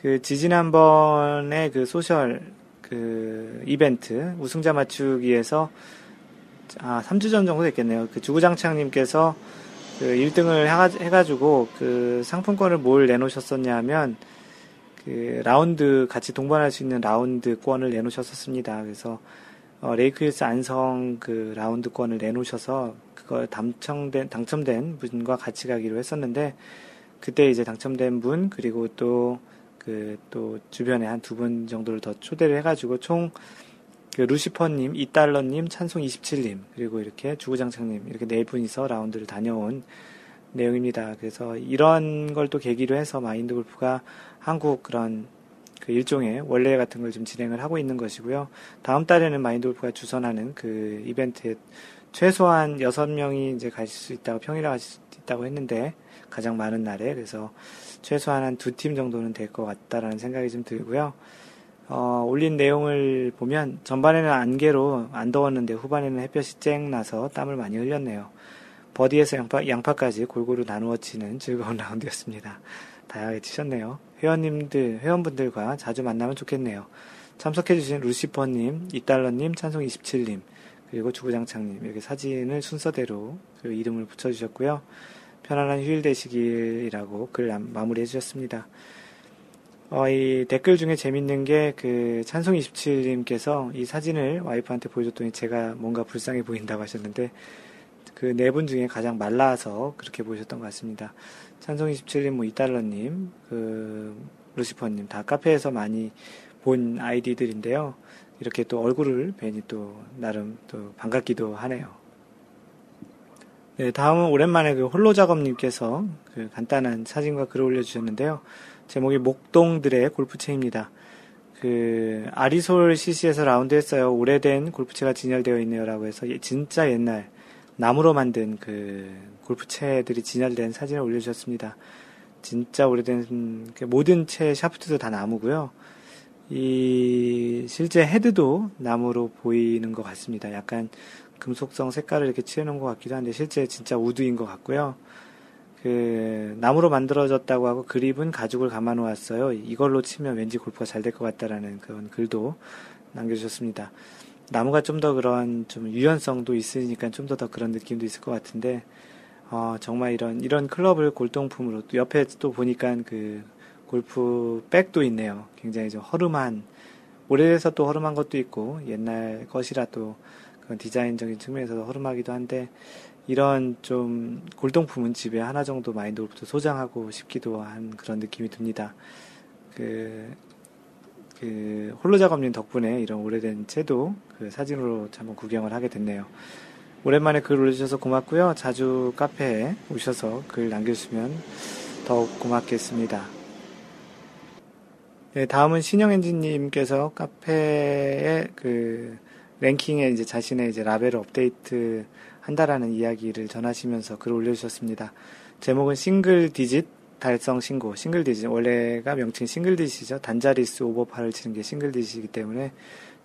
그 지지난번에 그 소셜 그 이벤트 우승자 맞추기에서 아 3주 전 정도 됐겠네요. 그 주구장창님께서 그 1등을 해가지고 그 상품권을 뭘 내놓으셨었냐면 그 라운드 같이 동반할 수 있는 라운드권을 내놓으셨었습니다. 그래서 어, 레이크힐스 안성 그 라운드권을 내놓으셔서 그걸 당첨된 당첨된 분과 같이 가기로 했었는데 그때 이제 당첨된 분 그리고 또 그또 그 주변에 한 두 분 정도를 더 초대를 해가지고 총 그 루시퍼님, 이달러님, 찬송 27님 그리고 이렇게 주구장창님 이렇게 네 분이서 라운드를 다녀온 내용입니다. 그래서 이런 걸 또 계기로 해서 마인드 골프가 한국 그런 그 일종의 원래 같은 걸 좀 진행을 하고 있는 것이고요. 다음 달에는 마인드 골프가 주선하는 그 이벤트에 최소한 6명이 이제 가실 수 있다고 평일에 가실 수 있다고 했는데 가장 많은 날에 그래서 최소한 한 두 팀 정도는 될 것 같다라는 생각이 좀 들고요. 어, 올린 내용을 보면 전반에는 안개로 안 더웠는데 후반에는 햇볕이 쨍 나서 땀을 많이 흘렸네요. 버디에서 양파, 양파까지 골고루 나누어 치는 즐거운 라운드였습니다. 다양하게 치셨네요. 회원님들, 회원분들과 자주 만나면 좋겠네요. 참석해주신 루시퍼님, 이달러님, 찬송27님, 그리고 주구장창님, 이렇게 사진을 순서대로 그 이름을 붙여주셨고요. 편안한 휴일 되시길이라고 글 마무리해 주셨습니다. 어, 이 댓글 중에 재밌는 게 그 찬송27님께서 이 사진을 와이프한테 보여줬더니 제가 뭔가 불쌍해 보인다고 하셨는데 그 네 분 중에 가장 말라서 그렇게 보셨던 것 같습니다. 찬송27님, 뭐, 이달러님, 그, 루시퍼님, 다 카페에서 많이 본 아이디들인데요. 이렇게 또 얼굴을 뵈니 또, 나름 또 반갑기도 하네요. 네, 다음은 오랜만에 그 홀로 작업님께서 그 간단한 사진과 글을 올려주셨는데요. 제목이 목동들의 골프채입니다. 그, 아리솔 CC에서 라운드 했어요. 오래된 골프채가 진열되어 있네요라고 해서 진짜 옛날 나무로 만든 그 골프채들이 진열된 사진을 올려주셨습니다. 진짜 오래된 그 모든 채 샤프트도 다 나무고요. 이 실제 헤드도 나무로 보이는 것 같습니다. 약간 금속성 색깔을 이렇게 칠해놓은 것 같기도 한데 실제 진짜 우드인 것 같고요. 그 나무로 만들어졌다고 하고 그립은 가죽을 감아 놓았어요. 이걸로 치면 왠지 골프가 잘 될 것 같다라는 그런 글도 남겨주셨습니다. 나무가 좀 더 그런 좀 유연성도 있으니까 좀 더 더 그런 느낌도 있을 것 같은데 어, 정말 이런 이런 클럽을 골동품으로 또 옆에 또 보니까 그 골프 백도 있네요. 굉장히 좀 허름한 오래돼서 또 허름한 것도 있고 옛날 것이라 또 그런 디자인적인 측면에서도 허름하기도 한데 이런 좀 골동품은 집에 하나 정도 마인드 골프도 소장하고 싶기도 한 그런 느낌이 듭니다. 그 그 홀로 작업님 덕분에 이런 오래된 채도 그 사진으로 한번 구경을 하게 됐네요. 오랜만에 글 올려주셔서 고맙고요. 자주 카페에 오셔서 글 남겨주시면 더욱 고맙겠습니다. 네, 다음은 신영 엔진님께서 카페에 그 랭킹에 이제 자신의 이제 레벨을 업데이트 한다라는 이야기를 전하시면서 글 올려주셨습니다. 제목은 single digit 달성 신고, single digit. 원래가 명칭 single digit이죠. 단자리수 오버파를 치는 게 single digit이기 때문에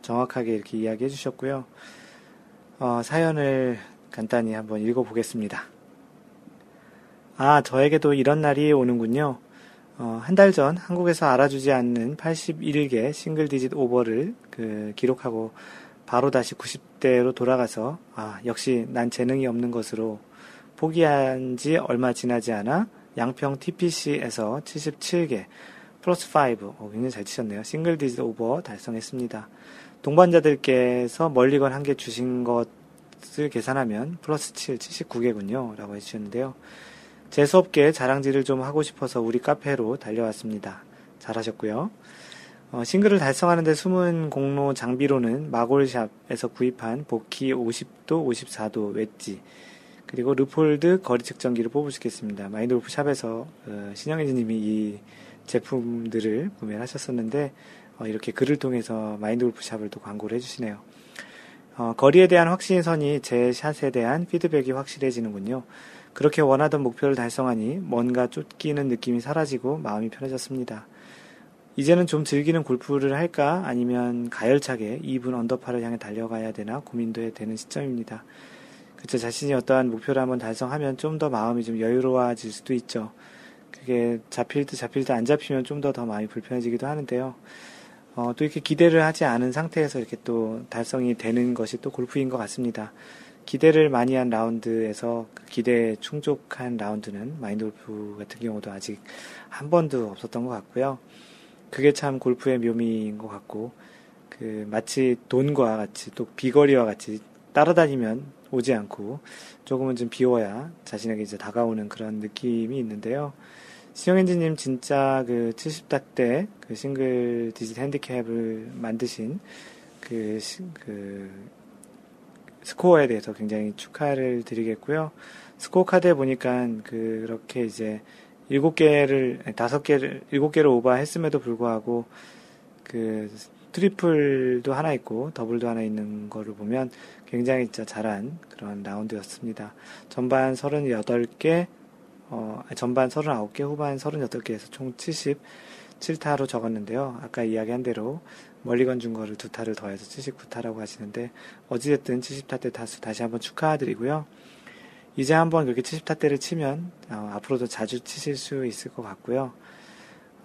정확하게 이렇게 이야기해 주셨고요. 어, 사연을 간단히 한번 읽어보겠습니다. 아, 저에게도 이런 날이 오는군요. 어, 한 달 전 한국에서 알아주지 않는 81개 single digit 오버를 그 기록하고 바로 다시 90대로 돌아가서 아, 역시 난 재능이 없는 것으로 포기한 지 얼마 지나지 않아 양평 TPC에서 77개 플러스 5, 어, 굉장히 잘 치셨네요. single digit 오버 달성했습니다. 동반자들께서 멀리건 한 개 주신 것을 계산하면 플러스 7, 79개군요. 라고 해주셨는데요. 재수없게 자랑질을 좀 하고 싶어서 우리 카페로 달려왔습니다. 잘하셨고요. 어, 싱글을 달성하는데 숨은 공로 장비로는 마골샵에서 구입한 Vokey 50도, 54도 웨지, 그리고 Leupold 거리 측정기를 꼽으시겠습니다. 마인드골프 샵에서 어, 신영혜진님이 이 제품들을 구매를 하셨었는데 어, 이렇게 글을 통해서 마인드 골프 샵을 또 광고를 해주시네요. 어, 거리에 대한 확신이 서니 제 샷에 대한 피드백이 확실해지는군요. 그렇게 원하던 목표를 달성하니 뭔가 쫓기는 느낌이 사라지고 마음이 편해졌습니다. 이제는 좀 즐기는 골프를 할까 아니면 가열차게 2분 언더파를 향해 달려가야 되나 고민도 되는 시점입니다. 그쵸 자신이 어떠한 목표를 한번 달성하면 좀 더 마음이 좀 여유로워질 수도 있죠. 그게 잡힐 듯 잡힐 듯 안 잡히면 좀 더더 마음이 불편해지기도 하는데요. 어, 또 이렇게 기대를 하지 않은 상태에서 이렇게 또 달성이 되는 것이 또 골프인 것 같습니다. 기대를 많이 한 라운드에서 그 기대에 충족한 라운드는 마인드 골프 같은 경우도 아직 한 번도 없었던 것 같고요. 그게 참 골프의 묘미인 것 같고, 그, 마치 돈과 같이 또 비거리와 같이 따라다니면 오지 않고 조금은 좀 비워야 자신에게 이제 다가오는 그런 느낌이 있는데요. 시영엔지님 진짜 그 70타 때그 싱글 디짓 핸디캡을 만드신 그, 그 스코어에 대해서 굉장히 축하를 드리겠고요. 스코어 카드에 보니까 그렇게 이제 일곱 개를 다섯 개를 일곱 개를 오버했음에도 불구하고 그 트리플도 하나 있고 더블도 하나 있는 거를 보면 굉장히 진짜 잘한 그런 라운드였습니다. 전반 38개 어, 전반 39개, 후반 38개에서 총 77타로 적었는데요. 아까 이야기한 대로 멀리 건준 거를 두 타를 더해서 79타라고 하시는데, 어찌됐든 70타 때 다수 다시 한번 축하드리고요. 이제 한번 그렇게 70타 때를 치면, 어, 앞으로도 자주 치실 수 있을 것 같고요.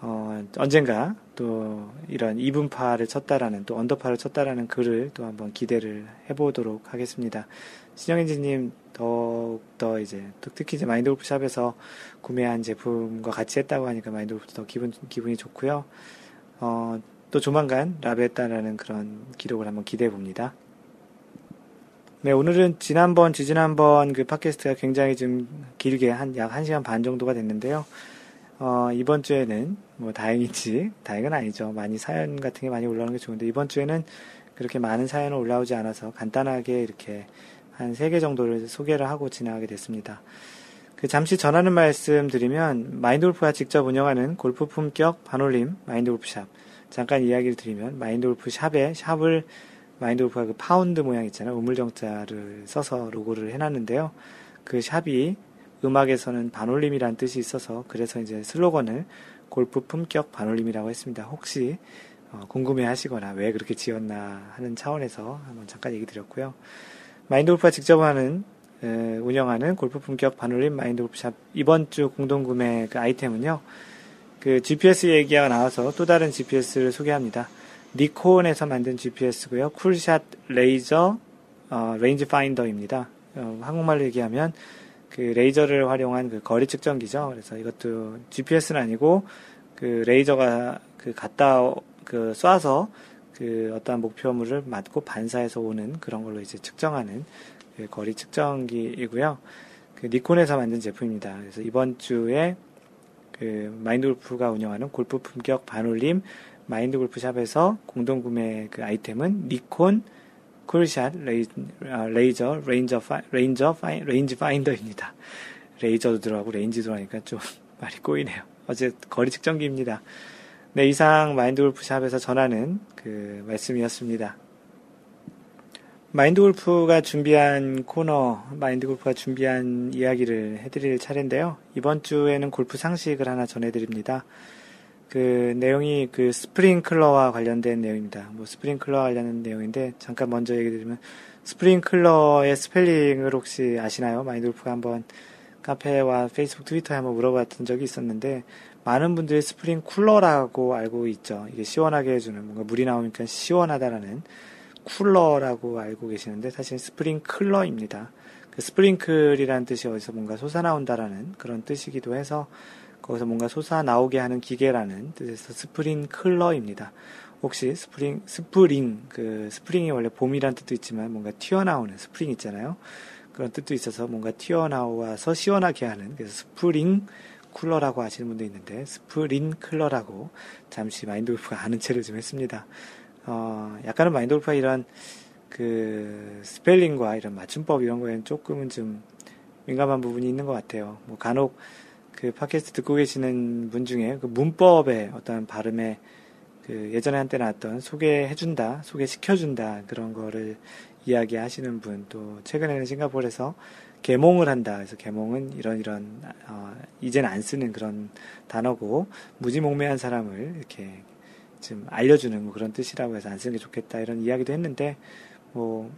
어, 언젠가 또 이런 이분파를 쳤다라는 또 언더파를 쳤다라는 글을 또 한번 기대를 해보도록 하겠습니다. 신영인지님 더욱더 이제 특히 이제 마인드 골프 샵에서 구매한 제품과 같이 했다고 하니까 마인드 골프도 더 기분 기분이 좋고요. 어, 또 조만간 라베했다라는 그런 기록을 한번 기대해 봅니다. 네, 오늘은 지난번, 지지난번 그 팟캐스트가 굉장히 좀 길게 한 약 1시간 반 정도가 됐는데요. 어, 이번 주에는 뭐 다행이지, 다행은 아니죠. 많이 사연 같은 게 많이 올라오는 게 좋은데 이번 주에는 그렇게 많은 사연은 올라오지 않아서 간단하게 이렇게 한 세 개 정도를 소개를 하고 지나가게 됐습니다. 그 잠시 전하는 말씀 드리면 마인드골프가 직접 운영하는 골프 품격 반올림 마인드골프샵 잠깐 이야기를 드리면 마인드골프 샵에 샵을 마인드골프가 그 파운드 모양 있잖아요 우물정자를 써서 로고를 해놨는데요 그 샵이 음악에서는 반올림이라는 뜻이 있어서 그래서 이제 슬로건을 골프 품격 반올림이라고 했습니다. 혹시 어, 궁금해 하시거나 왜 그렇게 지었나 하는 차원에서 한번 잠깐 얘기 드렸고요. 마인드 골프가 직접 하는 에, 운영하는 골프 품격 반올림 마인드 골프샵 이번 주 공동 구매 그 아이템은요. 그 GPS 얘기가 나와서 또 다른 GPS를 소개합니다. 니콘에서 만든 GPS고요. Coolshot 레이저 어, range finder입니다. 어, 한국말로 얘기하면 그 레이저를 활용한 그 거리 측정기죠. 그래서 이것도 GPS는 아니고 그 레이저가 그 갖다 그 쏴서 그 어떠한 목표물을 맞고 반사해서 오는 그런 걸로 이제 측정하는 그 거리 측정기이고요. 그 니콘에서 만든 제품입니다. 그래서 이번 주에 그 마인드 골프가 운영하는 골프 품격 반올림 마인드 골프샵에서 공동 구매 그 아이템은 니콘 Coolshot 레이, 아, 레이저 레인저 파, 레인저 파이, range finder입니다. 레이저도 들어가고 range도 하니까 좀 말이 꼬이네요. 어제 거리 측정기입니다. 네, 이상 마인드 골프샵에서 전하는 그 말씀이었습니다. 마인드 골프가 준비한 코너, 마인드 골프가 준비한 이야기를 해드릴 차례인데요. 이번 주에는 골프 상식을 하나 전해드립니다. 그 내용이 그 스프링클러와 관련된 내용입니다. 뭐 스프링클러와 관련된 내용인데 잠깐 먼저 얘기 드리면 스프링클러의 스펠링을 혹시 아시나요? 마인드 골프가 한번 카페와 페이스북, 트위터에 한번 물어봤던 적이 있었는데 많은 분들이 스프링 쿨러라고 알고 있죠. 이게 시원하게 해주는 뭔가 물이 나오니까 시원하다라는 쿨러라고 알고 계시는데 사실 스프링클러입니다. 그 sprinkle이라는 뜻이 어디서 뭔가 솟아나온다라는 그런 뜻이기도 해서 거기서 뭔가 솟아나오게 하는 기계라는 뜻에서 스프링클러입니다. 혹시 스프링, 스프링, 그 스프링이 원래 봄이란 뜻도 있지만 뭔가 튀어나오는 스프링 있잖아요. 그런 뜻도 있어서 뭔가 튀어나와서 시원하게 하는 그래서 스프링 쿨러라고 하시는 분도 있는데 스프링클러라고 잠시 마인드 골프가 아는 체를 좀 했습니다. 어, 약간은 마인드 골프가 이런 그 스펠링과 이런 맞춤법 이런 거에는 조금은 좀 민감한 부분이 있는 것 같아요. 뭐 간혹 그 팟캐스트 듣고 계시는 분 중에 그 문법의 어떤 발음에 그 예전에 한때 나왔던 소개해준다, 소개시켜준다 그런 거를 이야기하시는 분, 또 최근에는 싱가포르에서 개몽을 한다. 그래서 개몽은 이런 이런 어, 이제는 안 쓰는 그런 단어고 무지몽매한 사람을 이렇게 좀 알려주는 뭐 그런 뜻이라고 해서 안 쓰는 게 좋겠다 이런 이야기도 했는데 뭐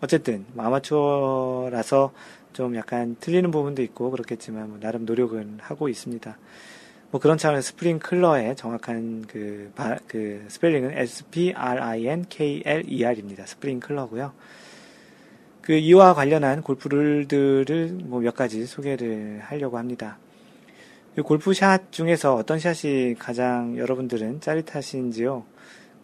어쨌든 아마추어라서 좀 약간 틀리는 부분도 있고 그렇겠지만 뭐 나름 노력은 하고 있습니다. 뭐 그런 차원에서 스프링클러의 정확한 그, 바, 그 스펠링은 S-P-R-I-N-K-L-E-R입니다. 스프링클러고요. 그 이와 관련한 골프 룰들을 뭐 몇 가지 소개를 하려고 합니다. 골프 샷 중에서 어떤 샷이 가장 여러분들은 짜릿하신지요?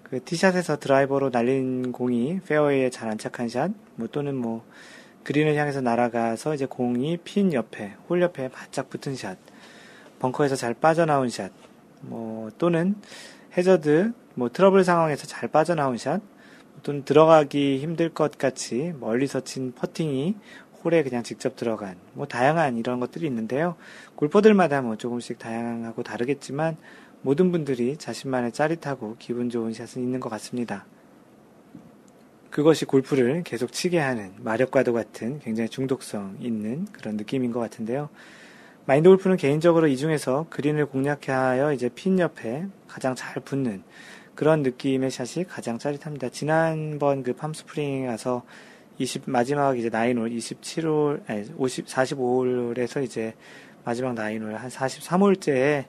그 티샷에서 드라이버로 날린 공이 페어웨이에 잘 안착한 샷, 뭐 또는 뭐 그린을 향해서 날아가서 이제 공이 핀 옆에, 홀 옆에 바짝 붙은 샷, 벙커에서 잘 빠져나온 샷, 뭐 또는 해저드, 뭐 트러블 상황에서 잘 빠져나온 샷, 또는 들어가기 힘들 것 같이 멀리서 친 퍼팅이 홀에 그냥 직접 들어간 뭐 다양한 이런 것들이 있는데요. 골퍼들마다 뭐 조금씩 다양하고 다르겠지만 모든 분들이 자신만의 짜릿하고 기분 좋은 샷은 있는 것 같습니다. 그것이 골프를 계속 치게 하는 마력과도 같은 굉장히 중독성 있는 그런 느낌인 것 같은데요. 마인드 골프는 개인적으로 이 중에서 그린을 공략하여 이제 핀 옆에 가장 잘 붙는 그런 느낌의 샷이 가장 짜릿합니다. 지난번 그 팜스프링에 가서 20, 마지막 이제 나인홀 27홀, 아니, 50, 45홀에서 이제 마지막 나인홀 한 43홀째에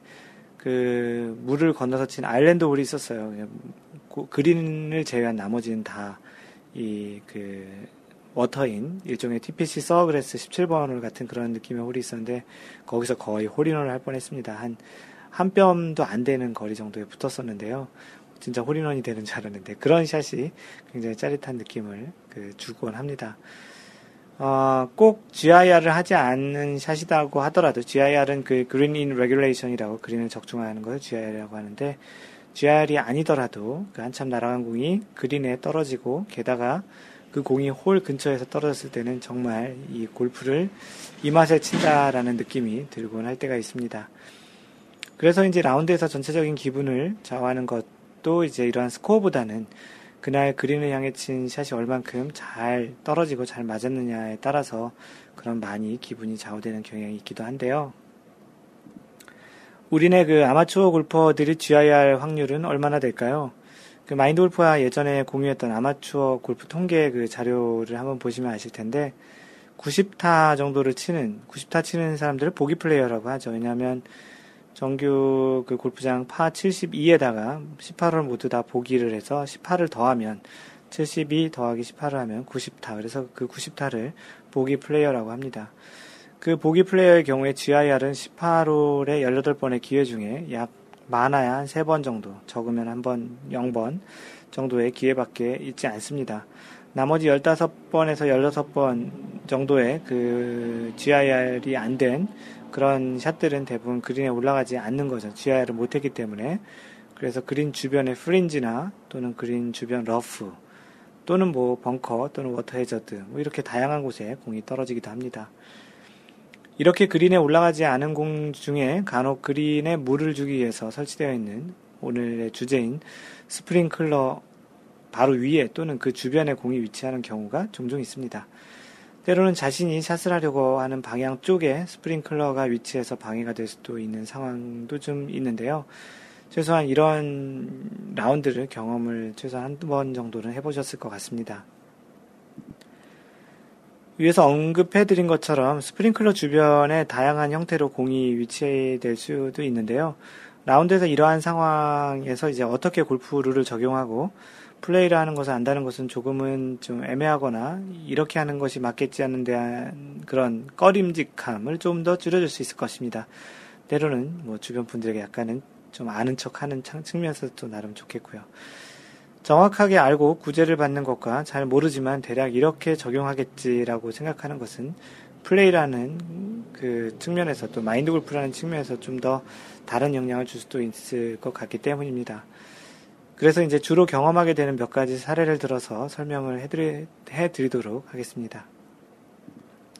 그 물을 건너서 친 island 홀이 있었어요. 그린을 제외한 나머지는 다 이 그 워터인 일종의 TPC 소그래스 17번 홀 같은 그런 느낌의 홀이 있었는데 거기서 거의 홀인원을 할 뻔했습니다. 한 한 뼘도 안 되는 거리 정도에 붙었었는데요. 진짜 홀인원이 되는 줄 알았는데 그런 샷이 굉장히 짜릿한 느낌을 그 주곤 합니다. 어, 꼭 GIR을 하지 않는 샷이라고 하더라도 GIR은 그 Green in Regulation이라고 그린을 적중하는 걸 GIR이라고 하는데 GIR이 아니더라도 그 한참 날아간 공이 그린에 떨어지고 게다가 그 공이 홀 근처에서 떨어졌을 때는 정말 이 골프를 이 맛에 친다라는 느낌이 들곤 할 때가 있습니다. 그래서 이제 라운드에서 전체적인 기분을 좌우하는 것 또 이제 이러한 스코어보다는 그날 그린을 향해 친 샷이 얼만큼 잘 떨어지고 잘 맞았느냐에 따라서 그런 많이 기분이 좌우되는 경향이 있기도 한데요. 우리네 그 아마추어 골퍼들이 GIR 확률은 얼마나 될까요? 그 마인드 골프가 예전에 공유했던 아마추어 골프 통계 그 자료를 한번 보시면 아실 텐데 90타 정도를 치는 90타 치는 사람들을 보기 플레이어라고 하죠. 왜냐하면 정규 그 골프장 파 72에다가 18을 모두 다 보기를 해서 18을 더하면 72 더하기 18을 하면 90타. 그래서 그 90타를 보기 플레이어라고 합니다. 그 보기 플레이어의 경우에 GIR은 18홀에 18번의 기회 중에 약 많아야 한 3번 정도, 적으면 한 번, 0번 정도의 기회밖에 있지 않습니다. 나머지 15번에서 16번 정도의 그 GIR이 안 된 그런 샷들은 대부분 그린에 올라가지 않는 거죠. GIR을 못했기 때문에. 그래서 그린 주변의 프린지나 또는 그린 주변 러프 또는 뭐 벙커 또는 워터 해저드 뭐 이렇게 다양한 곳에 공이 떨어지기도 합니다. 이렇게 그린에 올라가지 않은 공 중에 간혹 그린에 물을 주기 위해서 설치되어 있는 오늘의 주제인 스프링클러 바로 위에 또는 그 주변에 공이 위치하는 경우가 종종 있습니다. 때로는 자신이 샷을 하려고 하는 방향 쪽에 스프링클러가 위치해서 방해가 될 수도 있는 상황도 좀 있는데요. 최소한 이런 라운드를 경험을 최소한 한 번 정도는 해보셨을 것 같습니다. 위에서 언급해드린 것처럼 스프링클러 주변에 다양한 형태로 공이 위치될 수도 있는데요. 라운드에서 이러한 상황에서 이제 어떻게 골프 룰을 적용하고 플레이를 하는 것을 안다는 것은 조금은 좀 애매하거나 이렇게 하는 것이 맞겠지 않는 대한 그런 꺼림직함을 좀 더 줄여줄 수 있을 것입니다. 때로는 뭐 주변 분들에게 약간은 좀 아는 척 하는 측면에서도 나름 좋겠고요. 정확하게 알고 구제를 받는 것과 잘 모르지만 대략 이렇게 적용하겠지라고 생각하는 것은 플레이라는 그 측면에서 또 마인드 골프라는 측면에서 좀 더 다른 영향을 줄 수도 있을 것 같기 때문입니다. 그래서 이제 주로 경험하게 되는 몇 가지 사례를 들어서 설명을 해드리, 해드리도록 하겠습니다.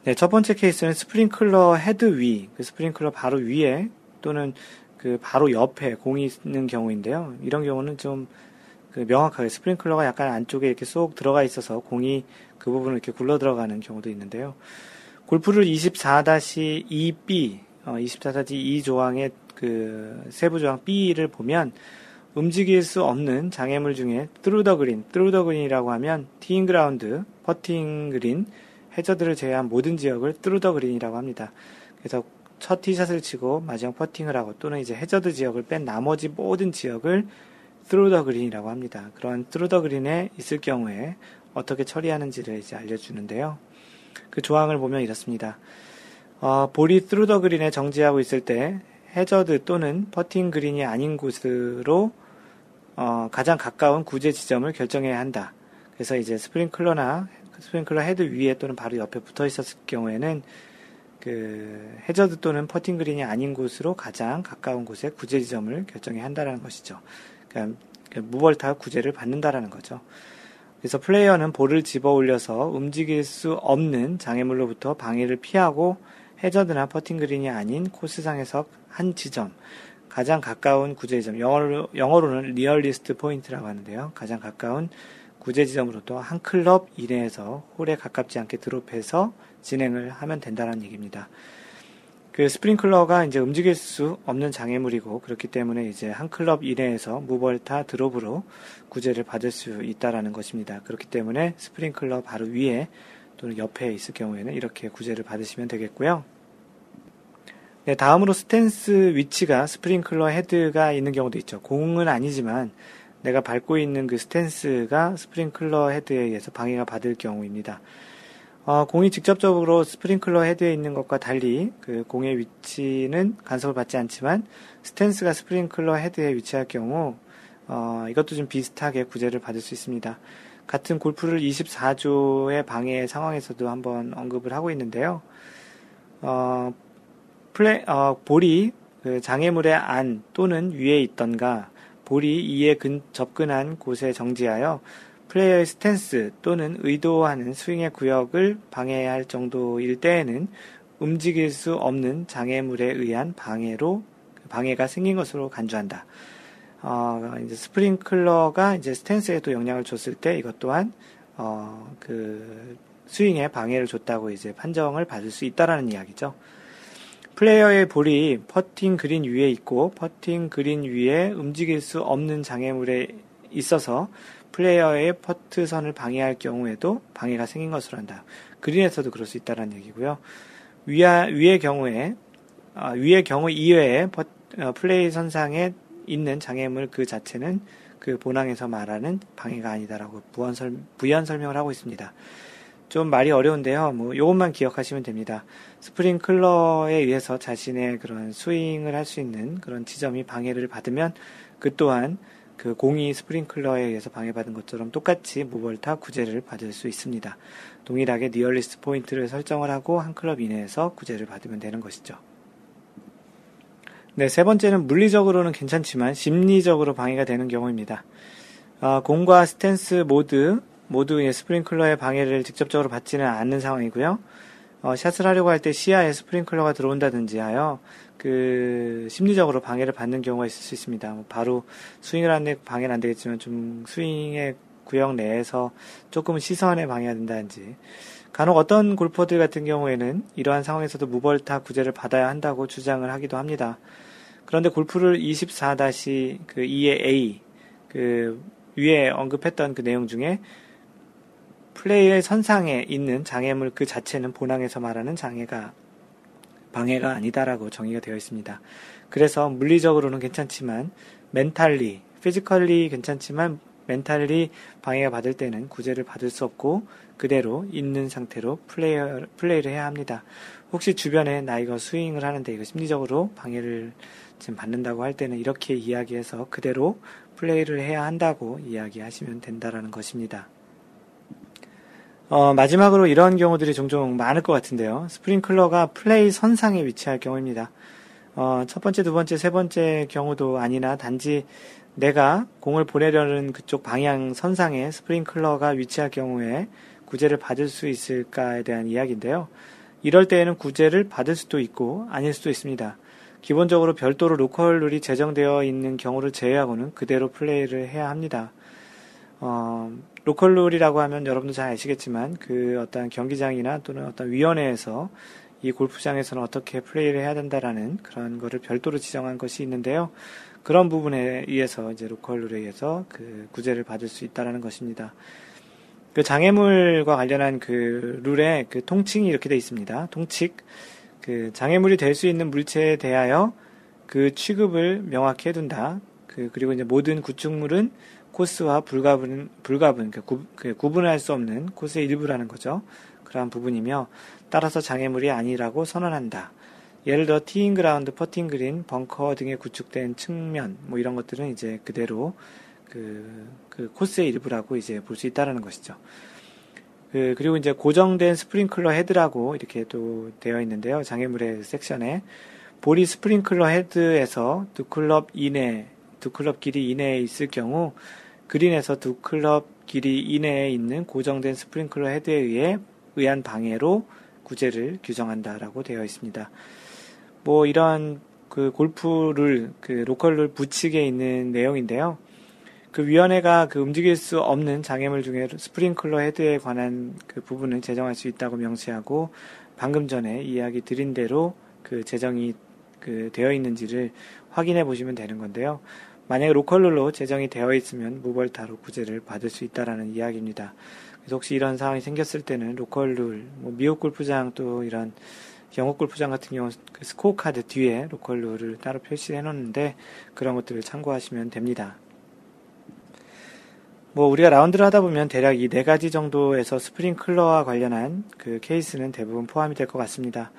네, 첫 번째 케이스는 스프링클러 헤드 위, 그 스프링클러 바로 위에 또는 그 바로 옆에 공이 있는 경우인데요. 이런 경우는 좀 그 명확하게 스프링클러가 약간 안쪽에 이렇게 쏙 들어가 있어서 공이 그 부분을 이렇게 굴러 들어가는 경우도 있는데요. 골프 룰 24-2B, 어, 24-2 조항의 그 세부 조항 B를 보면 움직일 수 없는 장애물 중에 through the green, through the green이라고 하면 티잉 그라운드, 퍼팅 그린, 해저드를 제외한 모든 지역을 through the green이라고 합니다. 그래서 첫 티샷을 치고 마지막 퍼팅을 하고 또는 이제 해저드 지역을 뺀 나머지 모든 지역을 the green이라고 합니다. 그런 the green에 있을 경우에 어떻게 처리하는지를 이제 알려주는데요. 그 조항을 보면 이렇습니다. 어, 볼이 the green에 정지하고 있을 때 해저드 또는 퍼팅 그린이 아닌 곳으로 어, 가장 가까운 구제 지점을 결정해야 한다. 그래서 이제 스프링클러나 스프링클러 헤드 위에 또는 바로 옆에 붙어 있었을 경우에는 그 해저드 또는 퍼팅 그린이 아닌 곳으로 가장 가까운 곳에 구제 지점을 결정해야 한다는 것이죠. 그러니까 무벌타 구제를 받는다라는 거죠. 그래서 플레이어는 볼을 집어 올려서 움직일 수 없는 장애물로부터 방해를 피하고 해저드나 퍼팅 그린이 아닌 코스상에서 한 지점, 가장 가까운 구제 지점, 영어로, 영어로는 nearest point라고 하는데요. 가장 가까운 구제 지점으로부터 한 클럽 이내에서 홀에 가깝지 않게 드롭해서 진행을 하면 된다는 얘기입니다. 그 스프링클러가 이제 움직일 수 없는 장애물이고 그렇기 때문에 이제 한 클럽 이내에서 무벌타 드롭으로 구제를 받을 수 있다라는 것입니다. 그렇기 때문에 스프링클러 바로 위에 또는 옆에 있을 경우에는 이렇게 구제를 받으시면 되겠고요. 네, 다음으로 스탠스 위치가 스프링클러 헤드가 있는 경우도 있죠. 공은 아니지만 내가 밟고 있는 그 스탠스가 스프링클러 헤드에 의해서 방해가 받을 경우입니다. 어, 공이 직접적으로 스프링클러 헤드에 있는 것과 달리 그 공의 위치는 간섭을 받지 않지만 스탠스가 스프링클러 헤드에 위치할 경우 어, 이것도 좀 비슷하게 구제를 받을 수 있습니다. 같은 골프 룰 24조의 방해 상황에서도 한번 언급을 하고 있는데요. 어, 플레, 어, 볼이 그 장애물의 안 또는 위에 있던가 볼이 이에 근, 접근한 곳에 정지하여 플레이어의 스탠스 또는 의도하는 스윙의 구역을 방해할 정도일 때에는 움직일 수 없는 장애물에 의한 방해로 방해가 생긴 것으로 간주한다. 어, 이제 스프링클러가 이제 스탠스에도 영향을 줬을 때 이것 또한 어, 그 스윙에 방해를 줬다고 이제 판정을 받을 수 있다라는 이야기죠. 플레이어의 볼이 퍼팅 그린 위에 있고 퍼팅 그린 위에 움직일 수 없는 장애물에 있어서 플레이어의 퍼트 선을 방해할 경우에도 방해가 생긴 것으로 한다. 그린에서도 그럴 수 있다는 얘기고요. 위아, 위의 경우에 어, 위의 경우 이외에 퍼, 어, 플레이 선상에 있는 장애물 그 자체는 그 본항에서 말하는 방해가 아니다라고 부연 설명을 하고 있습니다. 좀 말이 어려운데요. 뭐 요것만 기억하시면 됩니다. 스프링클러에 의해서 자신의 그런 스윙을 할 수 있는 그런 지점이 방해를 받으면 그 또한 그 공이 스프링클러에 의해서 방해받은 것처럼 똑같이 무벌타 구제를 받을 수 있습니다. 동일하게 nearest point를 설정을 하고 한 클럽 이내에서 구제를 받으면 되는 것이죠. 네, 세 번째는 물리적으로는 괜찮지만 심리적으로 방해가 되는 경우입니다. 어, 공과 스탠스 모드 모두 스프링클러의 방해를 직접적으로 받지는 않는 상황이고요. 어, 샷을 하려고 할 때 시야에 스프링클러가 들어온다든지 하여 그 심리적으로 방해를 받는 경우가 있을 수 있습니다. 뭐 바로 스윙을 하는데 방해는 안 되겠지만 좀 스윙의 구역 내에서 조금은 시선에 방해가 된다든지 간혹 어떤 골퍼들 같은 경우에는 이러한 상황에서도 무벌타 구제를 받아야 한다고 주장을 하기도 합니다. 그런데 골프를 24-2의 A 그 위에 언급했던 그 내용 중에 플레이의 선상에 있는 장애물 그 자체는 본항에서 말하는 장애가 방해가 아니다라고 정의가 되어 있습니다. 그래서 물리적으로는 괜찮지만 mentally, physically 괜찮지만 mentally 방해가 받을 때는 구제를 받을 수 없고 그대로 있는 상태로 플레이, 플레이를 해야 합니다. 혹시 주변에 나이가 스윙을 하는데 이거 심리적으로 방해를 지금 받는다고 할 때는 이렇게 이야기해서 그대로 플레이를 해야 한다고 이야기하시면 된다라는 것입니다. 어, 마지막으로 이런 경우들이 종종 많을 것 같은데요. 스프링클러가 플레이 선상에 위치할 경우입니다. 어, 첫 번째, 두 번째, 세 번째 경우도 아니나 단지 내가 공을 보내려는 그쪽 방향 선상에 스프링클러가 위치할 경우에 구제를 받을 수 있을까에 대한 이야기인데요. 이럴 때에는 구제를 받을 수도 있고 아닐 수도 있습니다. 기본적으로 별도로 로컬 룰이 제정되어 있는 경우를 제외하고는 그대로 플레이를 해야 합니다. 어, 로컬 룰이라고 하면 여러분도 잘 아시겠지만 그 어떤 경기장이나 또는 어떤 위원회에서 이 골프장에서는 어떻게 플레이를 해야 된다라는 그런 거를 별도로 지정한 것이 있는데요. 그런 부분에 의해서 이제 로컬 룰에 의해서 그 구제를 받을 수 있다라는 것입니다. 그 장애물과 관련한 그 룰에 그 통칭이 이렇게 되어 있습니다. 통칙. 그 장애물이 될 수 있는 물체에 대하여 그 취급을 명확히 해둔다. 그 그리고 이제 모든 구축물은 코스와 불가분, 불가분, 그 구, 그 구분할 수 없는 코스의 일부라는 거죠. 그러한 부분이며, 따라서 장애물이 아니라고 선언한다. 예를 들어 티잉 그라운드, 퍼팅 그린, 벙커 등에 구축된 측면, 뭐 이런 것들은 이제 그대로 그, 그 코스의 일부라고 이제 볼 수 있다라는 것이죠. 그, 그리고 이제 고정된 스프링클러 헤드라고 이렇게 또 되어 있는데요. 장애물의 섹션에. 볼이 스프링클러 헤드에서 두 클럽 이내, 두 클럽 길이 이내에 있을 경우 그린에서 두 클럽 길이 이내에 있는 고정된 스프링클러 헤드에 의해 의한 방해로 구제를 규정한다라고 되어 있습니다. 뭐 이러한 그 골프를 그 로컬룰 부칙에 있는 내용인데요. 그 위원회가 그 움직일 수 없는 장애물 중에 스프링클러 헤드에 관한 그 부분을 제정할 수 있다고 명시하고 방금 전에 이야기 드린 대로 그 제정이 그 되어 있는지를 확인해 보시면 되는 건데요. 만약에 로컬룰로 제정이 되어 있으면 무벌타로 구제를 받을 수 있다라는 이야기입니다. 그래서 혹시 이런 상황이 생겼을 때는 로컬룰, 뭐 미국 골프장 또 이런 영국 골프장 같은 경우 그 스코어 카드 뒤에 로컬룰을 따로 표시해 놓는데 그런 것들을 참고하시면 됩니다. 뭐 우리가 라운드를 하다 보면 대략 이 네 가지 정도에서 스프링클러와 관련한 그 케이스는 대부분 포함이 될 것 같습니다.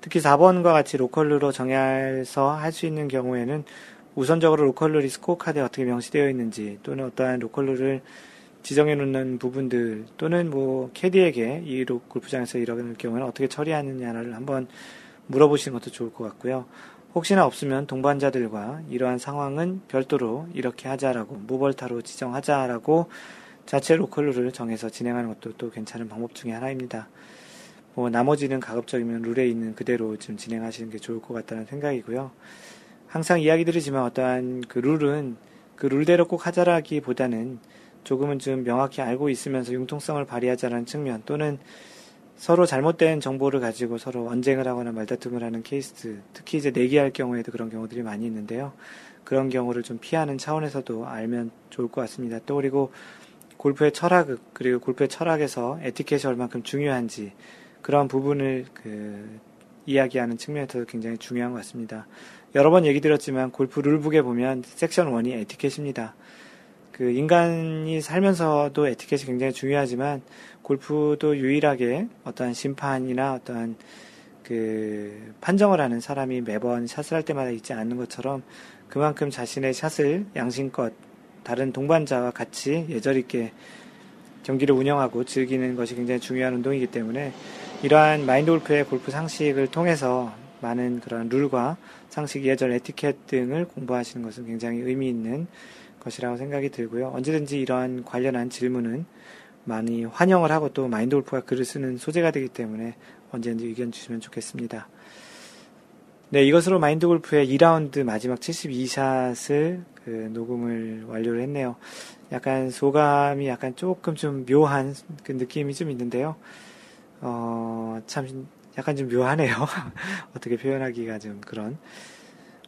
특히 4번과 같이 로컬룰로 정해서 할 수 있는 경우에는 우선적으로 로컬룰이 스코어 카드에 어떻게 명시되어 있는지 또는 어떠한 로컬룰을 지정해 놓는 부분들 또는 뭐 캐디에게 이 골프장에서 이러는 경우에는 어떻게 처리하느냐를 한번 물어보시는 것도 좋을 것 같고요. 혹시나 없으면 동반자들과 이러한 상황은 별도로 이렇게 하자라고 무벌타로 지정하자라고 자체 로컬룰을 정해서 진행하는 것도 또 괜찮은 방법 중의 하나입니다. 뭐 나머지는 가급적이면 룰에 있는 그대로 좀 진행하시는 게 좋을 것 같다는 생각이고요. 항상 이야기 드리지만 어떠한 그 룰은 그 룰대로 꼭 하자라기보다는 조금은 좀 명확히 알고 있으면서 융통성을 발휘하자는 측면 또는 서로 잘못된 정보를 가지고 서로 언쟁을 하거나 말다툼을 하는 케이스, 특히 이제 내기할 경우에도 그런 경우들이 많이 있는데요. 그런 경우를 좀 피하는 차원에서도 알면 좋을 것 같습니다. 또 그리고 골프의 철학, 그리고 골프의 철학에서 에티켓이 얼만큼 중요한지 그런 부분을 그 이야기하는 측면에서 굉장히 중요한 것 같습니다. 여러 번 얘기 드렸지만 골프 룰북에 보면 섹션 1이 에티켓입니다. 그 인간이 살면서도 에티켓이 굉장히 중요하지만 골프도 유일하게 어떠한 심판이나 어떠한 그 판정을 하는 사람이 매번 샷을 할 때마다 있지 않는 것처럼 그만큼 자신의 샷을 양심껏 다른 동반자와 같이 예절 있게 경기를 운영하고 즐기는 것이 굉장히 중요한 운동이기 때문에 이러한 마인드 골프의 골프 상식을 통해서 많은 그런 룰과 상식, 예절, 에티켓 등을 공부하시는 것은 굉장히 의미 있는 것이라고 생각이 들고요. 언제든지 이러한 관련한 질문은 많이 환영을 하고 또 마인드 골프가 글을 쓰는 소재가 되기 때문에 언제든지 의견 주시면 좋겠습니다. 네, 이것으로 마인드 골프의 2라운드 마지막 72샷을 그 녹음을 완료를 했네요. 약간 소감이 약간 조금 좀 묘한 그 느낌이 좀 있는데요. 어, 참 약간 좀 묘하네요. 어떻게 표현하기가 좀 그런.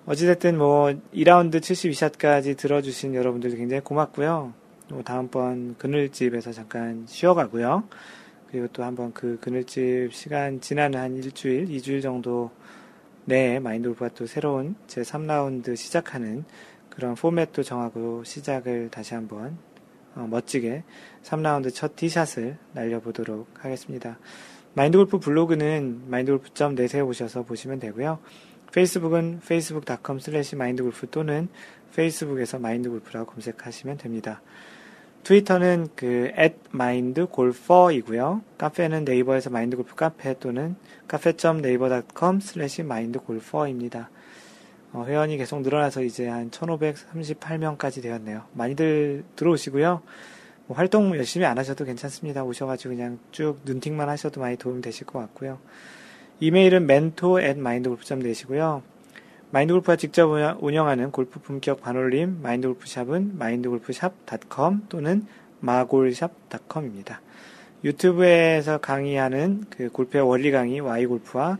어찌됐든 뭐 2라운드 72샷까지 들어주신 여러분들도 굉장히 고맙고요. 뭐 다음번 그늘집에서 잠깐 쉬어가고요. 그리고 또 한번 그 그늘집 시간 지나는 한 일주일, 2주일 정도 내에 마인드 골프가 또 새로운 제 3라운드 시작하는 그런 포맷도 정하고 시작을 다시 한번 어, 멋지게 3라운드 첫 티샷을 날려보도록 하겠습니다. 마인드골프 블로그는 mindgolf.net에 오셔서 보시면 되고요. 페이스북은 facebook.com slash mindgolf 또는 페이스북에서 마인드골프라고 검색하시면 됩니다. 트위터는 그 at mindgolfer이고요. 카페는 네이버에서 마인드골프 카페 또는 카페.naver.com slash mindgolfer입니다. 어, 회원이 계속 늘어나서 이제 한 1538명까지 되었네요. 많이들 들어오시고요. 뭐 활동 열심히 안 하셔도 괜찮습니다. 오셔가지고 그냥 쭉 눈팅만 하셔도 많이 도움 되실 것 같고요. 이메일은 mentor at mindgolf.net이고요. 마인드골프가 직접 운영하는 골프 품격 반올림 마인드골프샵은 마인드골프샵.com 또는 마골샵.com입니다. 유튜브에서 강의하는 그 골프의 원리 강의 Y골프와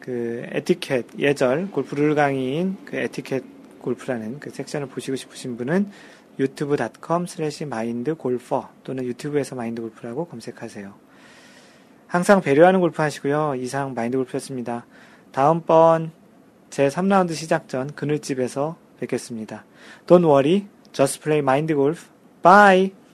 그 에티켓 예절 골프 룰 강의인 그 에티켓 골프라는 그 섹션을 보시고 싶으신 분은 youtube.com slash mindgolfer 또는 유튜브에서 마인드 골프라고 검색하세요. 항상 배려하는 골프 하시고요. 이상 마인드 골프였습니다. 다음번 제 3라운드 시작 전 그늘집에서 뵙겠습니다. Don't worry, just play mind golf. Bye!